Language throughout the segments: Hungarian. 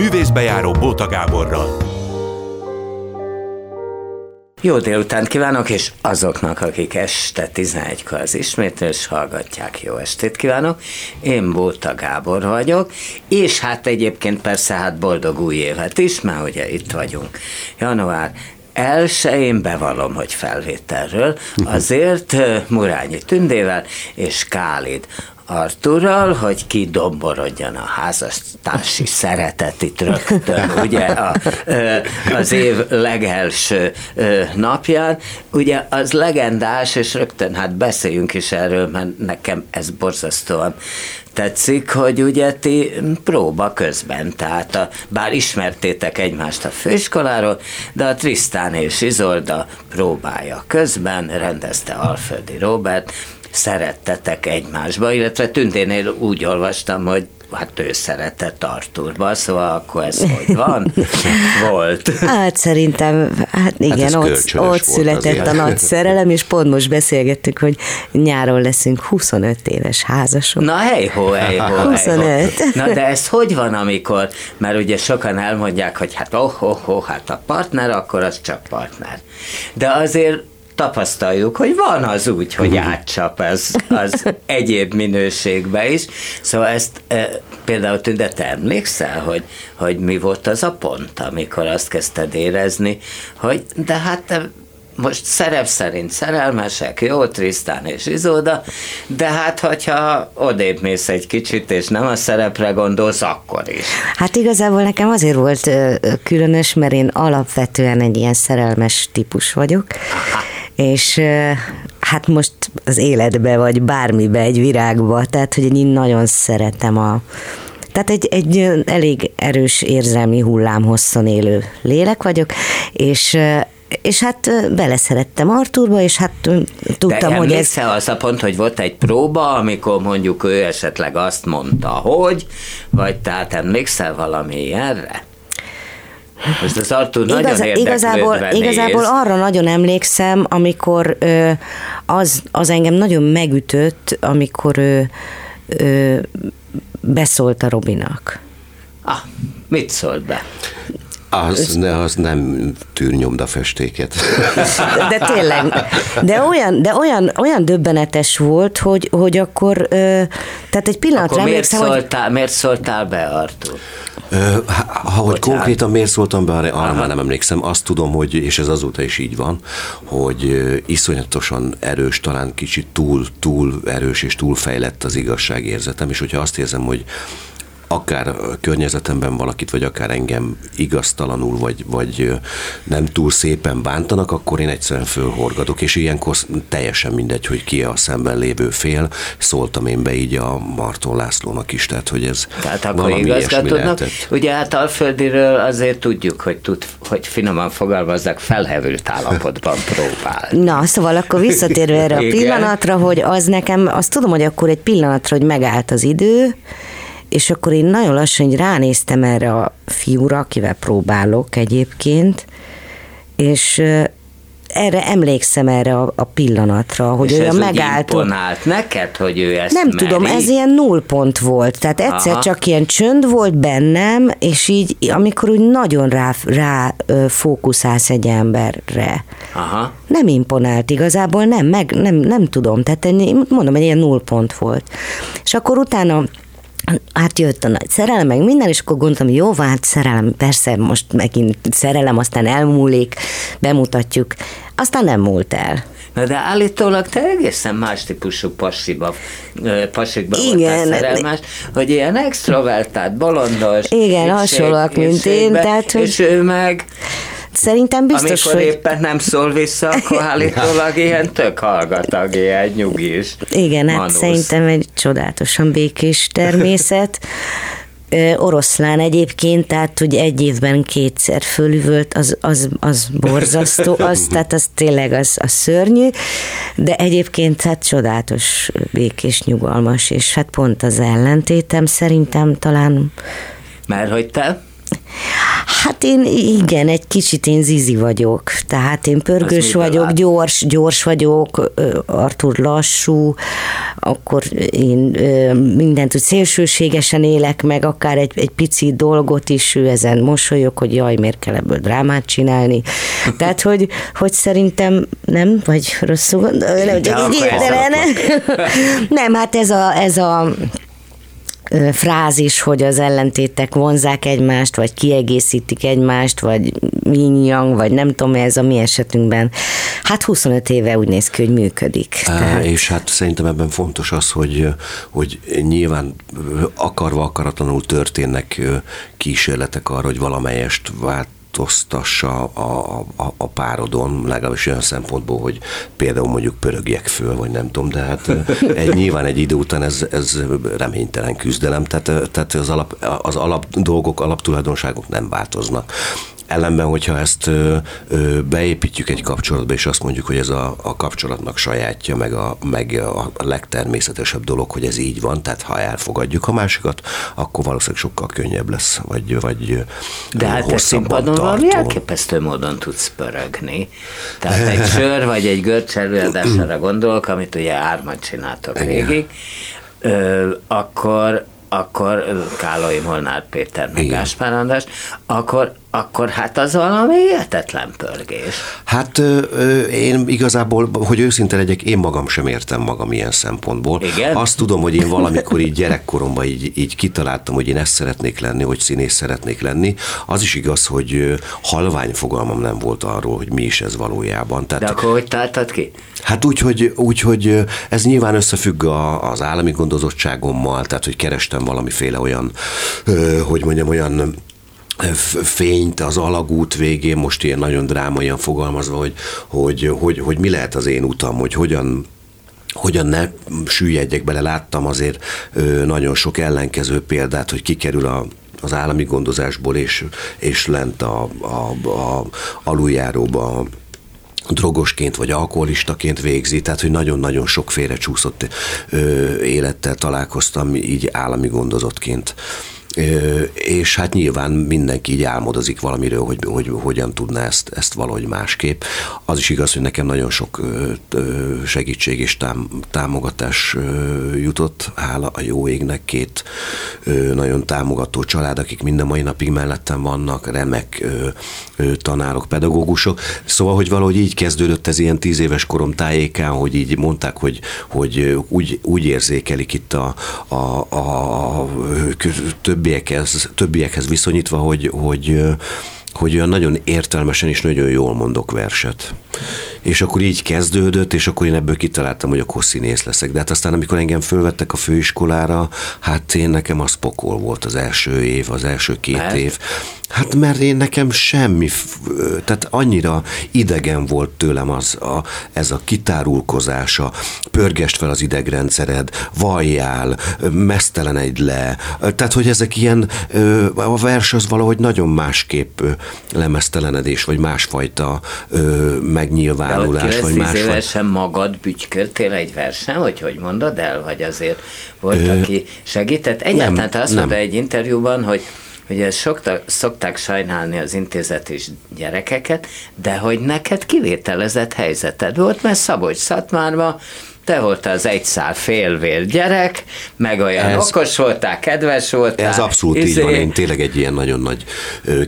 Művészbejáró Bóta Gáborral. Jó délután kívánok, és azoknak, akik este 11-kor az ismétlés hallgatják, jó estét kívánok. Én Bóta Gábor vagyok, és hát egyébként persze hát boldog új évet is, mert ugye itt vagyunk. Január elsőjén bevallom, hogy felvételről, azért Murányi Tündével és Kálid Arturral, hogy kidomborodjon a házastársi szeretet itt rögtön, ugye a, az év legelső napján. Ugye az legendás, és rögtön hát beszéljünk is erről, mert nekem ez borzasztóan tetszik, hogy ugye ti próba közben, tehát a, bár ismertétek egymást a főiskoláról, de a Trisztán és Izolda próbája közben rendezte Alföldi Robert, szerettetek egymásba, illetve Tündénél úgy olvastam, hogy hát ő szeretett Arturba, szóval akkor ez hogy van? Volt. Hát szerintem, hát igen, hát ott, ott született a nagy szerelem, és pont most beszélgettük, hogy nyáron leszünk 25 éves házasok. Na hejhó, hejhó, 25. Hejhó. Na de ez hogy van, amikor, mert ugye sokan elmondják, hogy hát oh, oh, oh, hát a partner, akkor az csak partner. De azért tapasztaljuk, hogy van az úgy, hogy átcsap ez az egyéb minőségbe is. Szóval ezt e, például Tünde, te emlékszel, hogy, hogy mi volt az a pont, amikor azt kezdted érezni, hogy de hát te most szerep szerint szerelmesek, jó, Trisztán és Izóda, de hát, hogyha odébb mész egy kicsit, és nem a szerepre gondolsz, akkor is. Hát igazából nekem azért volt különös, mert én alapvetően egy ilyen szerelmes típus vagyok, Aha és hát most az életbe, vagy bármibe, egy virágba, tehát hogy én nagyon szeretem a, tehát egy, egy elég erős érzelmi hullámhosszon élő lélek vagyok, és és hát beleszerettem Arturba, és hát tudtam, De hogy ez... az a pont, hogy volt egy próba, amikor mondjuk ő esetleg azt mondta, hogy, vagy tehát emlékszel valami ilyenre? Most az Artur Igaz, nagyon igazából, igazából arra nagyon emlékszem, amikor ö, az, az engem nagyon megütött, amikor ö, ö, beszólt a Robinak. Ah, mit szólt be? Az, ne, az nem tűr festéket. De tényleg, de olyan, de olyan, olyan döbbenetes volt, hogy, hogy akkor, tehát egy pillanatra akkor miért szóltál, hogy... miért szóltál be, Artur? Ha, hogy konkrétan miért szóltam be, arra már nem emlékszem. Azt tudom, hogy, és ez azóta is így van, hogy iszonyatosan erős, talán kicsit túl, túl erős és túl fejlett az igazságérzetem, és hogyha azt érzem, hogy akár a környezetemben valakit, vagy akár engem igaztalanul, vagy, vagy nem túl szépen bántanak, akkor én egyszerűen fölhorgadok, és ilyenkor teljesen mindegy, hogy ki a szemben lévő fél, szóltam én be így a Marton Lászlónak is, tehát hogy ez Tehát akkor igazgatódnak. Ugye hát Alföldiről azért tudjuk, hogy, tud, hogy finoman fogalmazzak, felhevült állapotban próbál. Na, szóval akkor visszatérve erre a pillanatra, hogy az nekem, azt tudom, hogy akkor egy pillanatra, hogy megállt az idő, és akkor én nagyon lassan így ránéztem erre a fiúra, akivel próbálok egyébként, és erre emlékszem erre a, a pillanatra, hogy és olyan megállt. imponált neked, hogy ő ezt Nem meri? tudom, ez ilyen nullpont volt. Tehát egyszer Aha. csak ilyen csönd volt bennem, és így, amikor úgy nagyon rá, rá fókuszálsz egy emberre. Aha. Nem imponált igazából, nem, meg, nem, nem tudom. Tehát mondom, egy ilyen nullpont volt. És akkor utána hát jött a nagy szerelem, meg minden, és akkor gondoltam, jó, hát szerelem, persze, most megint szerelem, aztán elmúlik, bemutatjuk. Aztán nem múlt el. Na de állítólag te egészen más típusú pasiba, pasikba Igen, voltál szerelmes, hogy ilyen extrovertált, bolondos. Igen, hasonlóak, mint én. Tehát, és ő meg Szerintem biztos, Amikor hogy... éppen nem szól vissza, akkor állítólag ilyen tök hallgatag, ilyen nyugis. Igen, hát manusz. szerintem egy csodálatosan békés természet. oroszlán egyébként, tehát hogy egy évben kétszer fölüvölt, az, az, az borzasztó, az, tehát az tényleg az, az szörnyű, de egyébként hát csodálatos, békés, nyugalmas, és hát pont az ellentétem szerintem talán... Mert hogy te? Hát én igen, egy kicsit én zizi vagyok. Tehát én pörgős vagyok, gyors, gyors vagyok, Artur lassú, akkor én mindent úgy szélsőségesen élek meg, akár egy, egy pici dolgot is, ő ezen mosolyog, hogy jaj, miért kell ebből drámát csinálni. Tehát, hogy, hogy szerintem nem, vagy rosszul gondolom, nem, csak nem, hát ez a, ez a frázis, hogy az ellentétek vonzák egymást, vagy kiegészítik egymást, vagy yin vagy nem tudom, ez a mi esetünkben. Hát 25 éve úgy néz ki, hogy működik. Tehát... És hát szerintem ebben fontos az, hogy, hogy nyilván akarva akaratlanul történnek kísérletek arra, hogy valamelyest vált változtassa a, a, a párodon, legalábbis olyan szempontból, hogy például mondjuk pörögjek föl, vagy nem tudom, de hát egy, nyilván egy idő után ez, ez reménytelen küzdelem, tehát, tehát az, alap, az alap dolgok, alaptulajdonságok nem változnak. Ellenben, hogyha ezt ö, ö, beépítjük egy kapcsolatba, és azt mondjuk, hogy ez a, a kapcsolatnak sajátja, meg a, meg a legtermészetesebb dolog, hogy ez így van, tehát ha elfogadjuk a másikat, akkor valószínűleg sokkal könnyebb lesz, vagy, vagy De hát te színpadon valami elképesztő módon tudsz pörögni. Tehát egy sör vagy egy görcs előadására gondolok, amit ugye ármat csináltok végig, ö, akkor akkor Kálai Molnár Péter, meg Gáspár András, akkor akkor hát az valami értetlen pörgés. Hát én igazából, hogy őszinte legyek, én magam sem értem magam ilyen szempontból. Igen? Azt tudom, hogy én valamikor így gyerekkoromban így, így kitaláltam, hogy én ezt szeretnék lenni, hogy színész szeretnék lenni. Az is igaz, hogy halvány fogalmam nem volt arról, hogy mi is ez valójában. Tehát, De akkor hogy találtad ki? Hát úgy, hogy, úgy, hogy ez nyilván összefügg a, az állami gondozottságommal, tehát hogy kerestem valamiféle olyan, hogy mondjam, olyan fényt az alagút végén, most ilyen nagyon drámaian fogalmazva, hogy, hogy, hogy, hogy mi lehet az én utam, hogy hogyan hogyan ne süllyedjek bele, láttam azért nagyon sok ellenkező példát, hogy kikerül a, az állami gondozásból, és, és lent a, a, a aluljáróba drogosként vagy alkoholistaként végzi, tehát hogy nagyon-nagyon sok félrecsúszott ö, élettel találkoztam így állami gondozottként és hát nyilván mindenki így álmodozik valamiről, hogy, hogy hogyan tudná ezt, ezt valahogy másképp. Az is igaz, hogy nekem nagyon sok segítség és támogatás jutott, hála a jó égnek, két nagyon támogató család, akik minden mai napig mellettem vannak, remek tanárok, pedagógusok. Szóval, hogy valahogy így kezdődött ez ilyen tíz éves korom tájékán, hogy így mondták, hogy, hogy úgy, úgy érzékelik itt a, a, a, a többiekhez, többiekhez viszonyítva, hogy, hogy hogy olyan nagyon értelmesen és nagyon jól mondok verset. És akkor így kezdődött, és akkor én ebből kitaláltam, hogy akkor színész leszek. De hát aztán, amikor engem fölvettek a főiskolára, hát én nekem az pokol volt az első év, az első két hát? év. Hát mert én nekem semmi, tehát annyira idegen volt tőlem az a, ez a kitárulkozása, pörgest fel az idegrendszered, valljál, egy le, tehát hogy ezek ilyen, a vers az valahogy nagyon másképp lemesztelenedés, vagy másfajta megnyilvánulás, De vagy másfajta. évesen magad bütyköltél egy versen, hogy hogy mondod el, vagy azért volt, Ö, aki segített? Egyáltalán nem, te azt mondta egy interjúban, hogy Ugye szoktak, szokták sajnálni az intézet gyerekeket, de hogy neked kivételezett helyzeted volt, mert Szabolcs Szatmárban te voltál az egy szál félvér gyerek, meg olyan ez, okos voltál, kedves voltál. Ez abszolút izé... így van, én tényleg egy ilyen nagyon nagy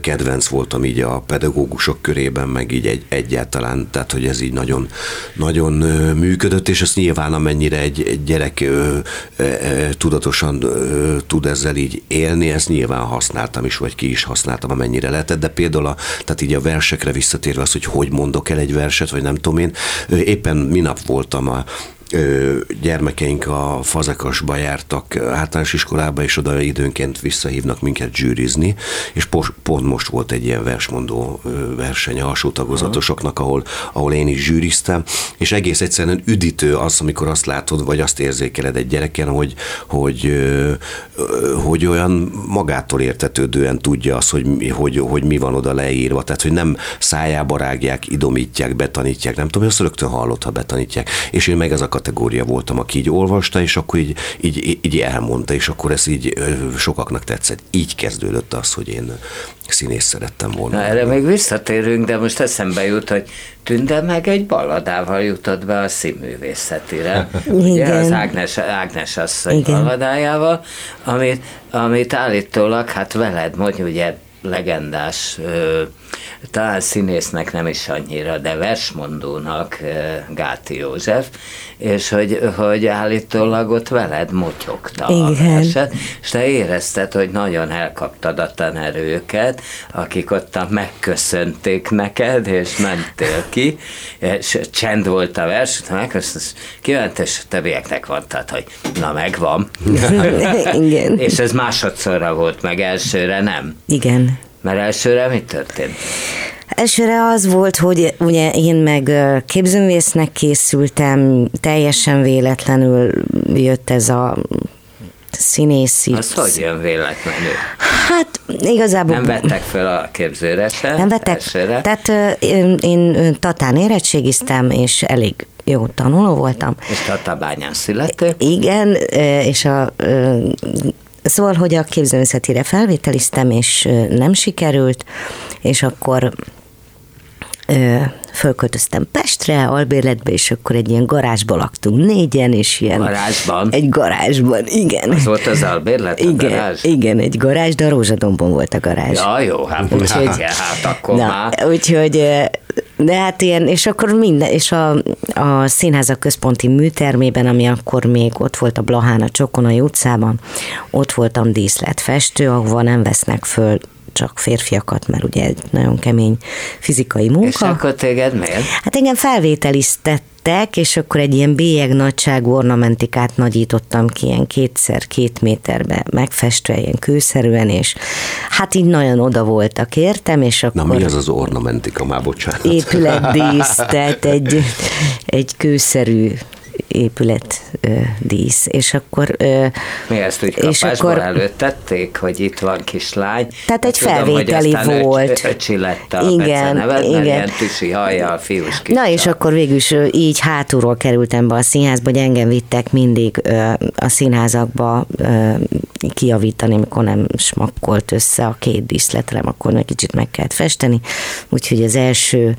kedvenc voltam így a pedagógusok körében, meg így egy, egyáltalán, tehát hogy ez így nagyon, nagyon működött, és ezt nyilván amennyire egy, egy gyerek ö, ö, tudatosan ö, tud ezzel így élni, ezt nyilván használtam is, vagy ki is használtam, amennyire lehetett, de például a, tehát így a versekre visszatérve az, hogy hogy mondok el egy verset, vagy nem tudom én, éppen minap voltam a gyermekeink a fazekasba jártak általános iskolába, és oda időnként visszahívnak minket zsűrizni, és pont most volt egy ilyen versmondó verseny a alsó tagozatosoknak, ahol, ahol én is zsűriztem, és egész egyszerűen üdítő az, amikor azt látod, vagy azt érzékeled egy gyereken, hogy, hogy, hogy olyan magától értetődően tudja azt, hogy, hogy, hogy mi van oda leírva, tehát hogy nem szájába rágják, idomítják, betanítják, nem tudom, azt rögtön hallott, ha betanítják, és én meg ezeket kategória voltam, aki így olvasta, és akkor így, így, így elmondta, és akkor ez így sokaknak tetszett. Így kezdődött az, hogy én színész szerettem volna. Na, erre még visszatérünk, de most eszembe jut, hogy Tünde meg egy balladával jutott be a színművészetire. Ugye az Ágnes, Ágnes asszony Igen. balladájával, amit, amit állítólag, hát veled, mondjuk ugye legendás, talán színésznek nem is annyira, de versmondónak Gáti József, és hogy, hogy állítólag ott veled motyogta a verset, és te érezted, hogy nagyon elkaptad a tanerőket, akik ott megköszönték neked, és mentél ki, és csend volt a vers, megköszönt, kiment, és a többieknek mondtad, hogy na megvan. Igen. és ez másodszorra volt, meg elsőre nem. Igen. Mert elsőre mi történt? Elsőre az volt, hogy ugye én meg képzőművésznek készültem, teljesen véletlenül jött ez a színészi. Az hogy jön véletlenül? Hát igazából... Nem vettek fel a képzőre se? Nem vettek. Elsőre. Tehát én, én Tatán érettségiztem, és elég jó tanuló voltam. És Tatabányán születő? Igen, és a Szóval, hogy a képzőművészetire felvételiztem, és nem sikerült, és akkor ö, fölköltöztem Pestre, albérletbe, és akkor egy ilyen garázsba laktunk négyen, és ilyen... Garázsban? Egy garázsban, igen. Az volt az albérlet, a igen, garázs? Igen, egy garázs, de a Rózsadombon volt a garázs. Ja, jó, hát, úgyhogy, hát akkor na, már... Úgyhogy, de hát ilyen, és akkor minden, és a, a színházak központi műtermében, ami akkor még ott volt a Blahán, a Csokonai utcában, ott voltam díszletfestő, ahova nem vesznek föl csak férfiakat, mert ugye egy nagyon kemény fizikai munka. És akkor téged miért? Hát engem felvételiztettek, és akkor egy ilyen bélyeg nagyságú ornamentikát nagyítottam ki, ilyen kétszer két méterbe megfestve, ilyen kőszerűen, és hát így nagyon oda voltak értem, és akkor... Na mi az az ornamentika, már bocsánat? Épületdísz, tehát egy, egy kőszerű épület dísz, és akkor... Mi ezt úgy és akkor előttették, hogy itt van kislány? Tehát egy tudom, felvételi hogy volt. Öcsi lett a igen, neved, igen. ilyen tüsi hajjal, fiús kis Na és akkor végül is így hátulról kerültem be a színházba, hogy engem vittek mindig a színházakba kiavítani, amikor nem smakkolt össze a két díszletrem, akkor egy kicsit meg kellett festeni, úgyhogy az első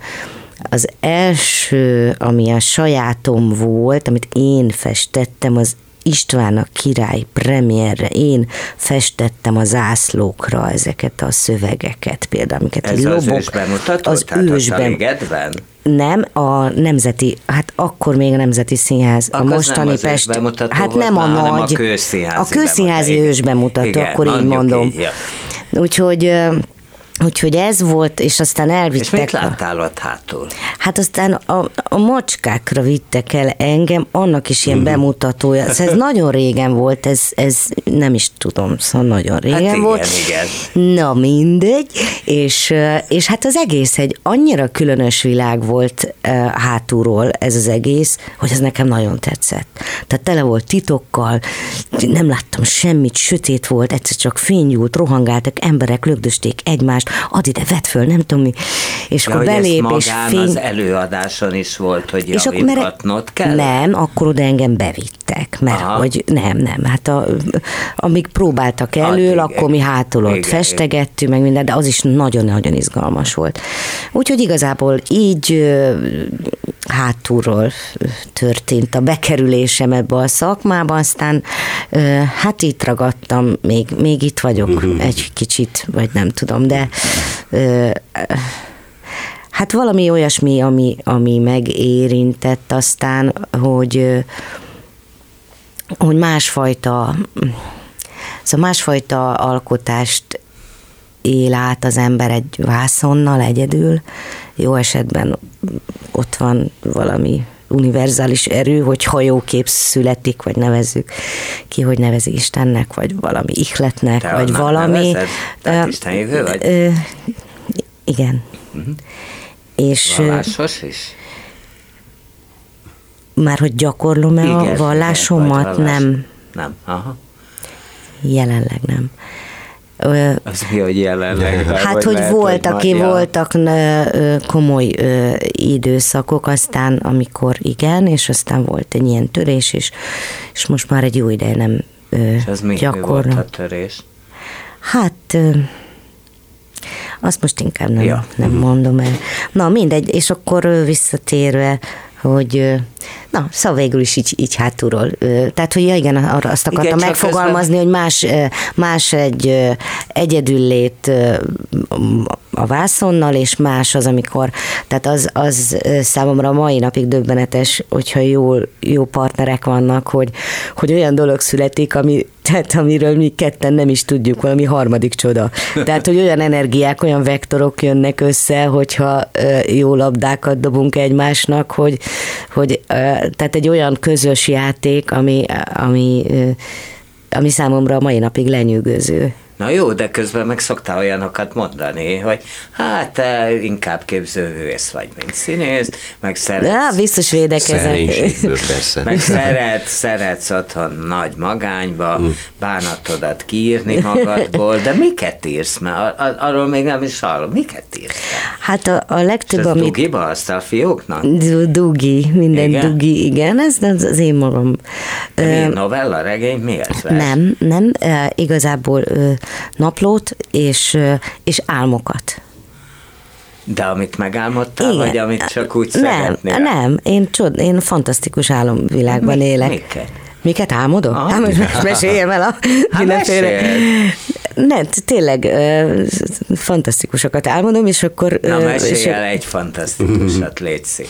az első, ami a sajátom volt, amit én festettem, az István a király premierre én festettem a zászlókra ezeket a szövegeket, például amiket Ez az ősben mutató? Az Tehát ősben. Nem, a nemzeti, hát akkor még a Nemzeti Színház, akkor a mostani nem Pest, hát nem a nagy, a kőszínházi, a kőszínházi ősben mutató, Igen, akkor így mondom. Így, ja. Úgyhogy Úgyhogy ez volt, és aztán elvittek. És mit láttál ott hátul? Hát aztán a, a macskákra vittek el engem, annak is ilyen mhm. bemutatója. Szóval ez nagyon régen volt, ez, ez nem is tudom, szóval nagyon régen hát igen, volt. Igen. Na mindegy, és, és hát az egész egy annyira különös világ volt hátulról ez az egész, hogy ez nekem nagyon tetszett. Tehát tele volt titokkal, nem láttam semmit, sötét volt, egyszer csak fénygyúlt, rohangáltak emberek, lögdösték egymást, add ide, vedd föl, nem tudom mi. És ja, akkor belép, és fény... az előadáson is volt, hogy és akkor, mert kell? Nem, akkor oda engem bevittek, mert Aha. hogy nem, nem, hát a, amíg próbáltak elől, hát, akkor mi hátul ott igen, festegettünk, meg minden, de az is nagyon-nagyon izgalmas volt. Úgyhogy igazából így hátulról történt a bekerülésem ebbe a szakmába, aztán hát itt ragadtam, még, még itt vagyok uh-huh. egy kicsit, vagy nem tudom, de hát valami olyasmi, ami, ami megérintett aztán, hogy, hogy másfajta, szóval másfajta alkotást él át az ember egy vászonnal egyedül, jó esetben ott van valami univerzális erő, hogy hajókép születik, vagy nevezzük ki, hogy nevezi Istennek, vagy valami ihletnek, Te vagy valami. Nevezed? Isten jövő vagy? Ö, igen. Uh-huh. És, Vallásos is? Már hogy gyakorlom-e igen, a vallásomat? Igen, vallás. nem. Nem, aha. Jelenleg nem. Az mi, hogy jelenleg? Hát, hogy lehet, voltak, hogy voltak komoly időszakok, aztán amikor igen, és aztán volt egy ilyen törés, és, és most már egy jó ideje nem és ez mi, mi volt a törés? Hát azt most inkább nem, ja. nem mondom el. Na mindegy, és akkor visszatérve, hogy Na, szóval végül is így, így hátulról. Tehát, hogy ja, igen, arra azt akartam igen, megfogalmazni, közben... hogy más, más egy egyedüllét a vászonnal, és más az, amikor, tehát az, az számomra a mai napig döbbenetes, hogyha jó, jó partnerek vannak, hogy, hogy olyan dolog születik, ami, tehát amiről mi ketten nem is tudjuk, valami harmadik csoda. Tehát, hogy olyan energiák, olyan vektorok jönnek össze, hogyha jó labdákat dobunk egymásnak, hogy, hogy tehát egy olyan közös játék, ami, ami, ami számomra a mai napig lenyűgöző. Na jó, de közben meg szoktál olyanokat mondani, hogy hát te inkább képzőhőész vagy, mint színész, meg szeretsz... Ja, biztos védekezek. persze. Meg szeret, szeretsz otthon nagy magányba, mm. bánatodat kiírni magadból, de miket írsz? Mert ar- arról még nem is hallom. Miket írsz? Hát a, a legtöbb, amit... Dugiba azt a fióknak? Dugi, minden igen? dugi, igen, ez, ez az én magam. De uh, novella, regény, mi ez? Nem, nem, igazából naplót és, és álmokat. De amit megálmodtál, Igen. vagy amit csak úgy nem, szeretnél? Nem, én, csod, én fantasztikus álomvilágban Mi, élek. Miket? Miket álmodok? Ah, hát most meséljem el a hát mindenféle. Nem, tényleg fantasztikusokat álmodom, és akkor... Na, mesélj és el egy fantasztikusat, légy szép.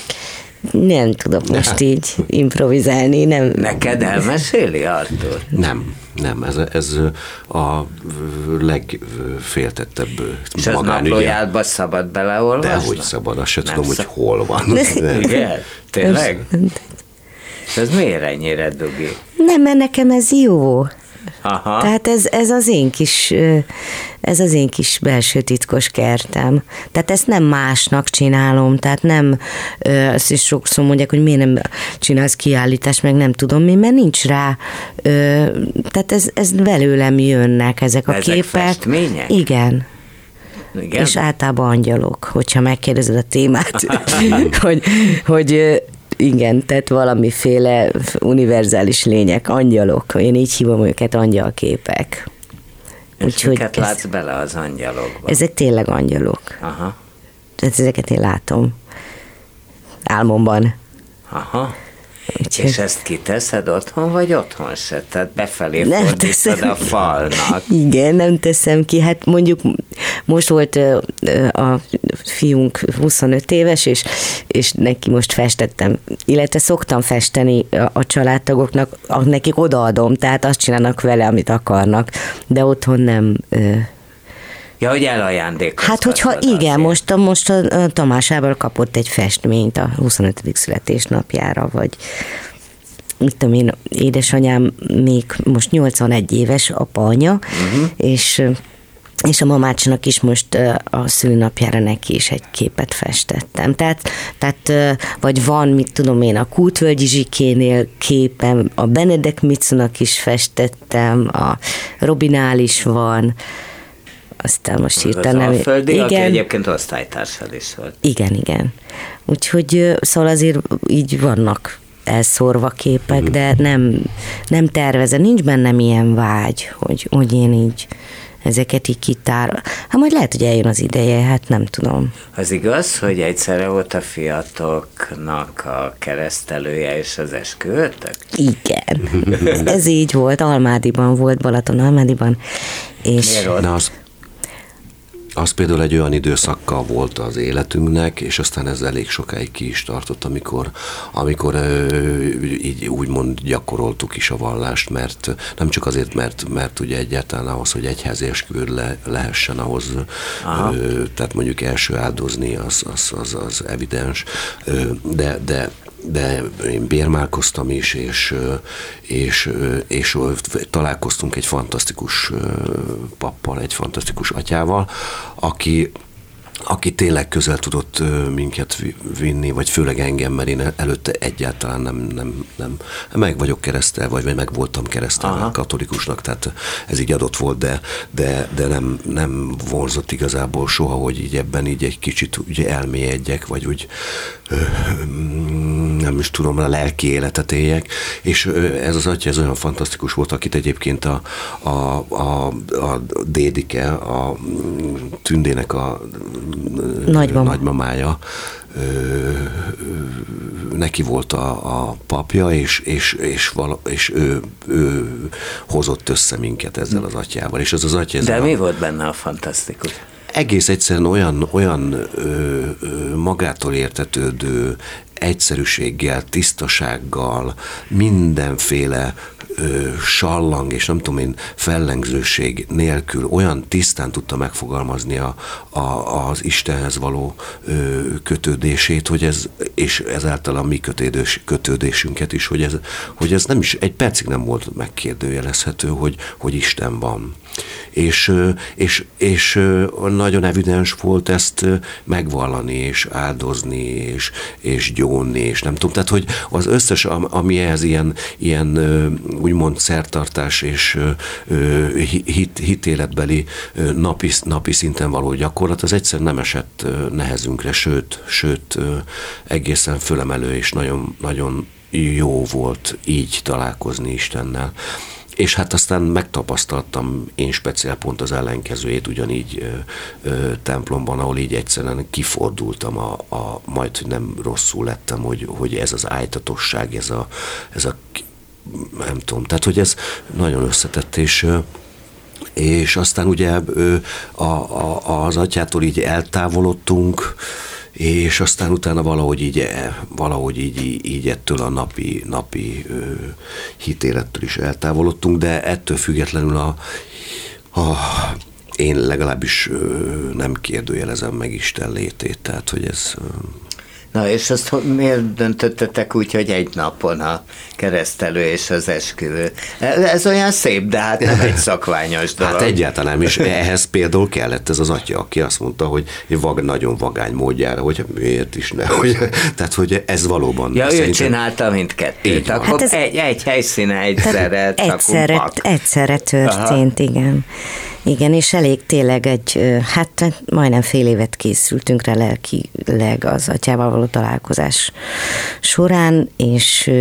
Nem tudok most így improvizálni. Nem. Neked elmeséli, Artur? Nem. Nem, ez, ez a legféltettebb És az naplójádba szabad beleolvasni? Dehogy szabad, azt sem tudom, szab... hogy hol van. Igen? Tényleg? És ez miért ennyire dugi? Nem, mert nekem ez jó. Aha. Tehát ez, ez az én kis ez az én kis belső titkos kertem. Tehát ezt nem másnak csinálom, tehát nem, azt is sokszor mondják, hogy miért nem csinálsz kiállítást, meg nem tudom mi, mert nincs rá, tehát ez, ez belőlem jönnek ezek a ezek képek. Festmények? Igen. Igen? És általában angyalok, hogyha megkérdezed a témát, hogy, hogy igen, tehát valamiféle univerzális lények, angyalok. Én így hívom őket angyalképek. És Úgyhogy miket látsz bele az angyalokba? Ezek tényleg angyalok. Aha. Tehát ezeket én látom. Álmomban. Aha. Úgyhogy... És ezt kiteszed otthon, vagy otthon se? Tehát befelé nem fordítod a falnak. Igen, nem teszem ki. Hát mondjuk most volt a fiunk 25 éves, és, és neki most festettem, illetve szoktam festeni a családtagoknak, nekik odaadom, tehát azt csinálnak vele, amit akarnak, de otthon nem Ja, hogy elajándékoztat. Hát, hogyha igen, most, a, most a Tamás Ábel kapott egy festményt a 25. születésnapjára, vagy mit tudom én, édesanyám még most 81 éves, apa anya, uh-huh. és és a mamácsnak is most a szülnapjára neki is egy képet festettem. Tehát, tehát vagy van, mit tudom én, a Kútvölgyi Zsikénél képem, a Benedek Mitsunak is festettem, a Robinál is van, aztán most hirtelen nem... Földi, igen, aki egyébként osztálytársad is volt. Igen, igen. Úgyhogy szóval azért így vannak elszórva képek, mm. de nem, nem tervezem, nincs bennem ilyen vágy, hogy, hogy én így ezeket így kitár. Hát majd lehet, hogy eljön az ideje, hát nem tudom. Az igaz, hogy egyszerre volt a fiatoknak a keresztelője és az esküvőtök? Igen. Ez így volt, Almádiban volt, Balaton Almádiban. És? Na, az az például egy olyan időszakkal volt az életünknek, és aztán ez elég sokáig ki is tartott, amikor, amikor így úgymond gyakoroltuk is a vallást, mert nem csak azért, mert, mert ugye egyáltalán ahhoz, hogy egyházi esküvőd le, lehessen ahhoz, ö, tehát mondjuk első áldozni, az, az, az, az evidens, ö, de, de de én bérmálkoztam is, és, és, és találkoztunk egy fantasztikus pappal, egy fantasztikus atyával, aki aki tényleg közel tudott minket vinni, vagy főleg engem, mert én előtte egyáltalán nem, nem, nem meg vagyok keresztel, vagy meg voltam keresztel katolikusnak, tehát ez így adott volt, de, de, de nem, nem vorzott igazából soha, hogy így ebben így egy kicsit ugye elmélyedjek, vagy úgy nem is tudom, a lelki életet éljek, és ez az atya, ez olyan fantasztikus volt, akit egyébként a, a, a, a dédike, a tündének a Nagymama. nagymamája, neki volt a, a papja, és, és, és, vala, és ő, ő hozott össze minket ezzel az atyával. És ez az atya... De mi a, volt benne a fantasztikus? Egész egyszerűen olyan, olyan ö, ö, magától értetődő, egyszerűséggel, tisztasággal, mindenféle ö, sallang és nem tudom én fellengzőség nélkül olyan tisztán tudta megfogalmazni a, a, az Istenhez való ö, kötődését, hogy ez, és ezáltal a mi kötődés, kötődésünket is, hogy ez, hogy ez nem is egy percig nem volt megkérdőjelezhető, hogy, hogy Isten van. És, és, és nagyon evidens volt ezt megvallani, és áldozni, és, és gyónni, és nem tudom. Tehát, hogy az összes, ami ehhez ilyen, ilyen úgymond szertartás és hit, hitéletbeli napi, napi szinten való gyakorlat, az egyszer nem esett nehezünkre, sőt, sőt egészen fölemelő és nagyon, nagyon jó volt így találkozni Istennel. És hát aztán megtapasztaltam én speciál pont az ellenkezőjét, ugyanígy ö, ö, templomban, ahol így egyszerűen kifordultam, a, a, majd hogy nem rosszul lettem, hogy, hogy ez az ájtatosság, ez a, ez a nem tudom, tehát hogy ez nagyon összetett, és és aztán ugye a, a, az atyától így eltávolodtunk, és aztán utána valahogy így, e, valahogy így, így ettől a napi, napi ö, hitélettől is eltávolodtunk, de ettől függetlenül a, a én legalábbis ö, nem kérdőjelezem meg Isten létét, tehát hogy ez ö, Na és azt miért döntöttetek úgy, hogy egy napon a keresztelő és az esküvő? Ez olyan szép, de hát nem egy szakványos dolog. Hát egyáltalán nem, és ehhez például kellett ez az atya, aki azt mondta, hogy vag, nagyon vagány módjára, hogy miért is ne, hogy, tehát hogy ez valóban. Ja, ő csinálta mindkettőt, akkor hát ez, egy, egy helyszíne egyszerre, egyszerre, egyszerre történt, Aha. igen. Igen, és elég tényleg egy, hát majdnem fél évet készültünk rá lelkileg az atyával való találkozás során, és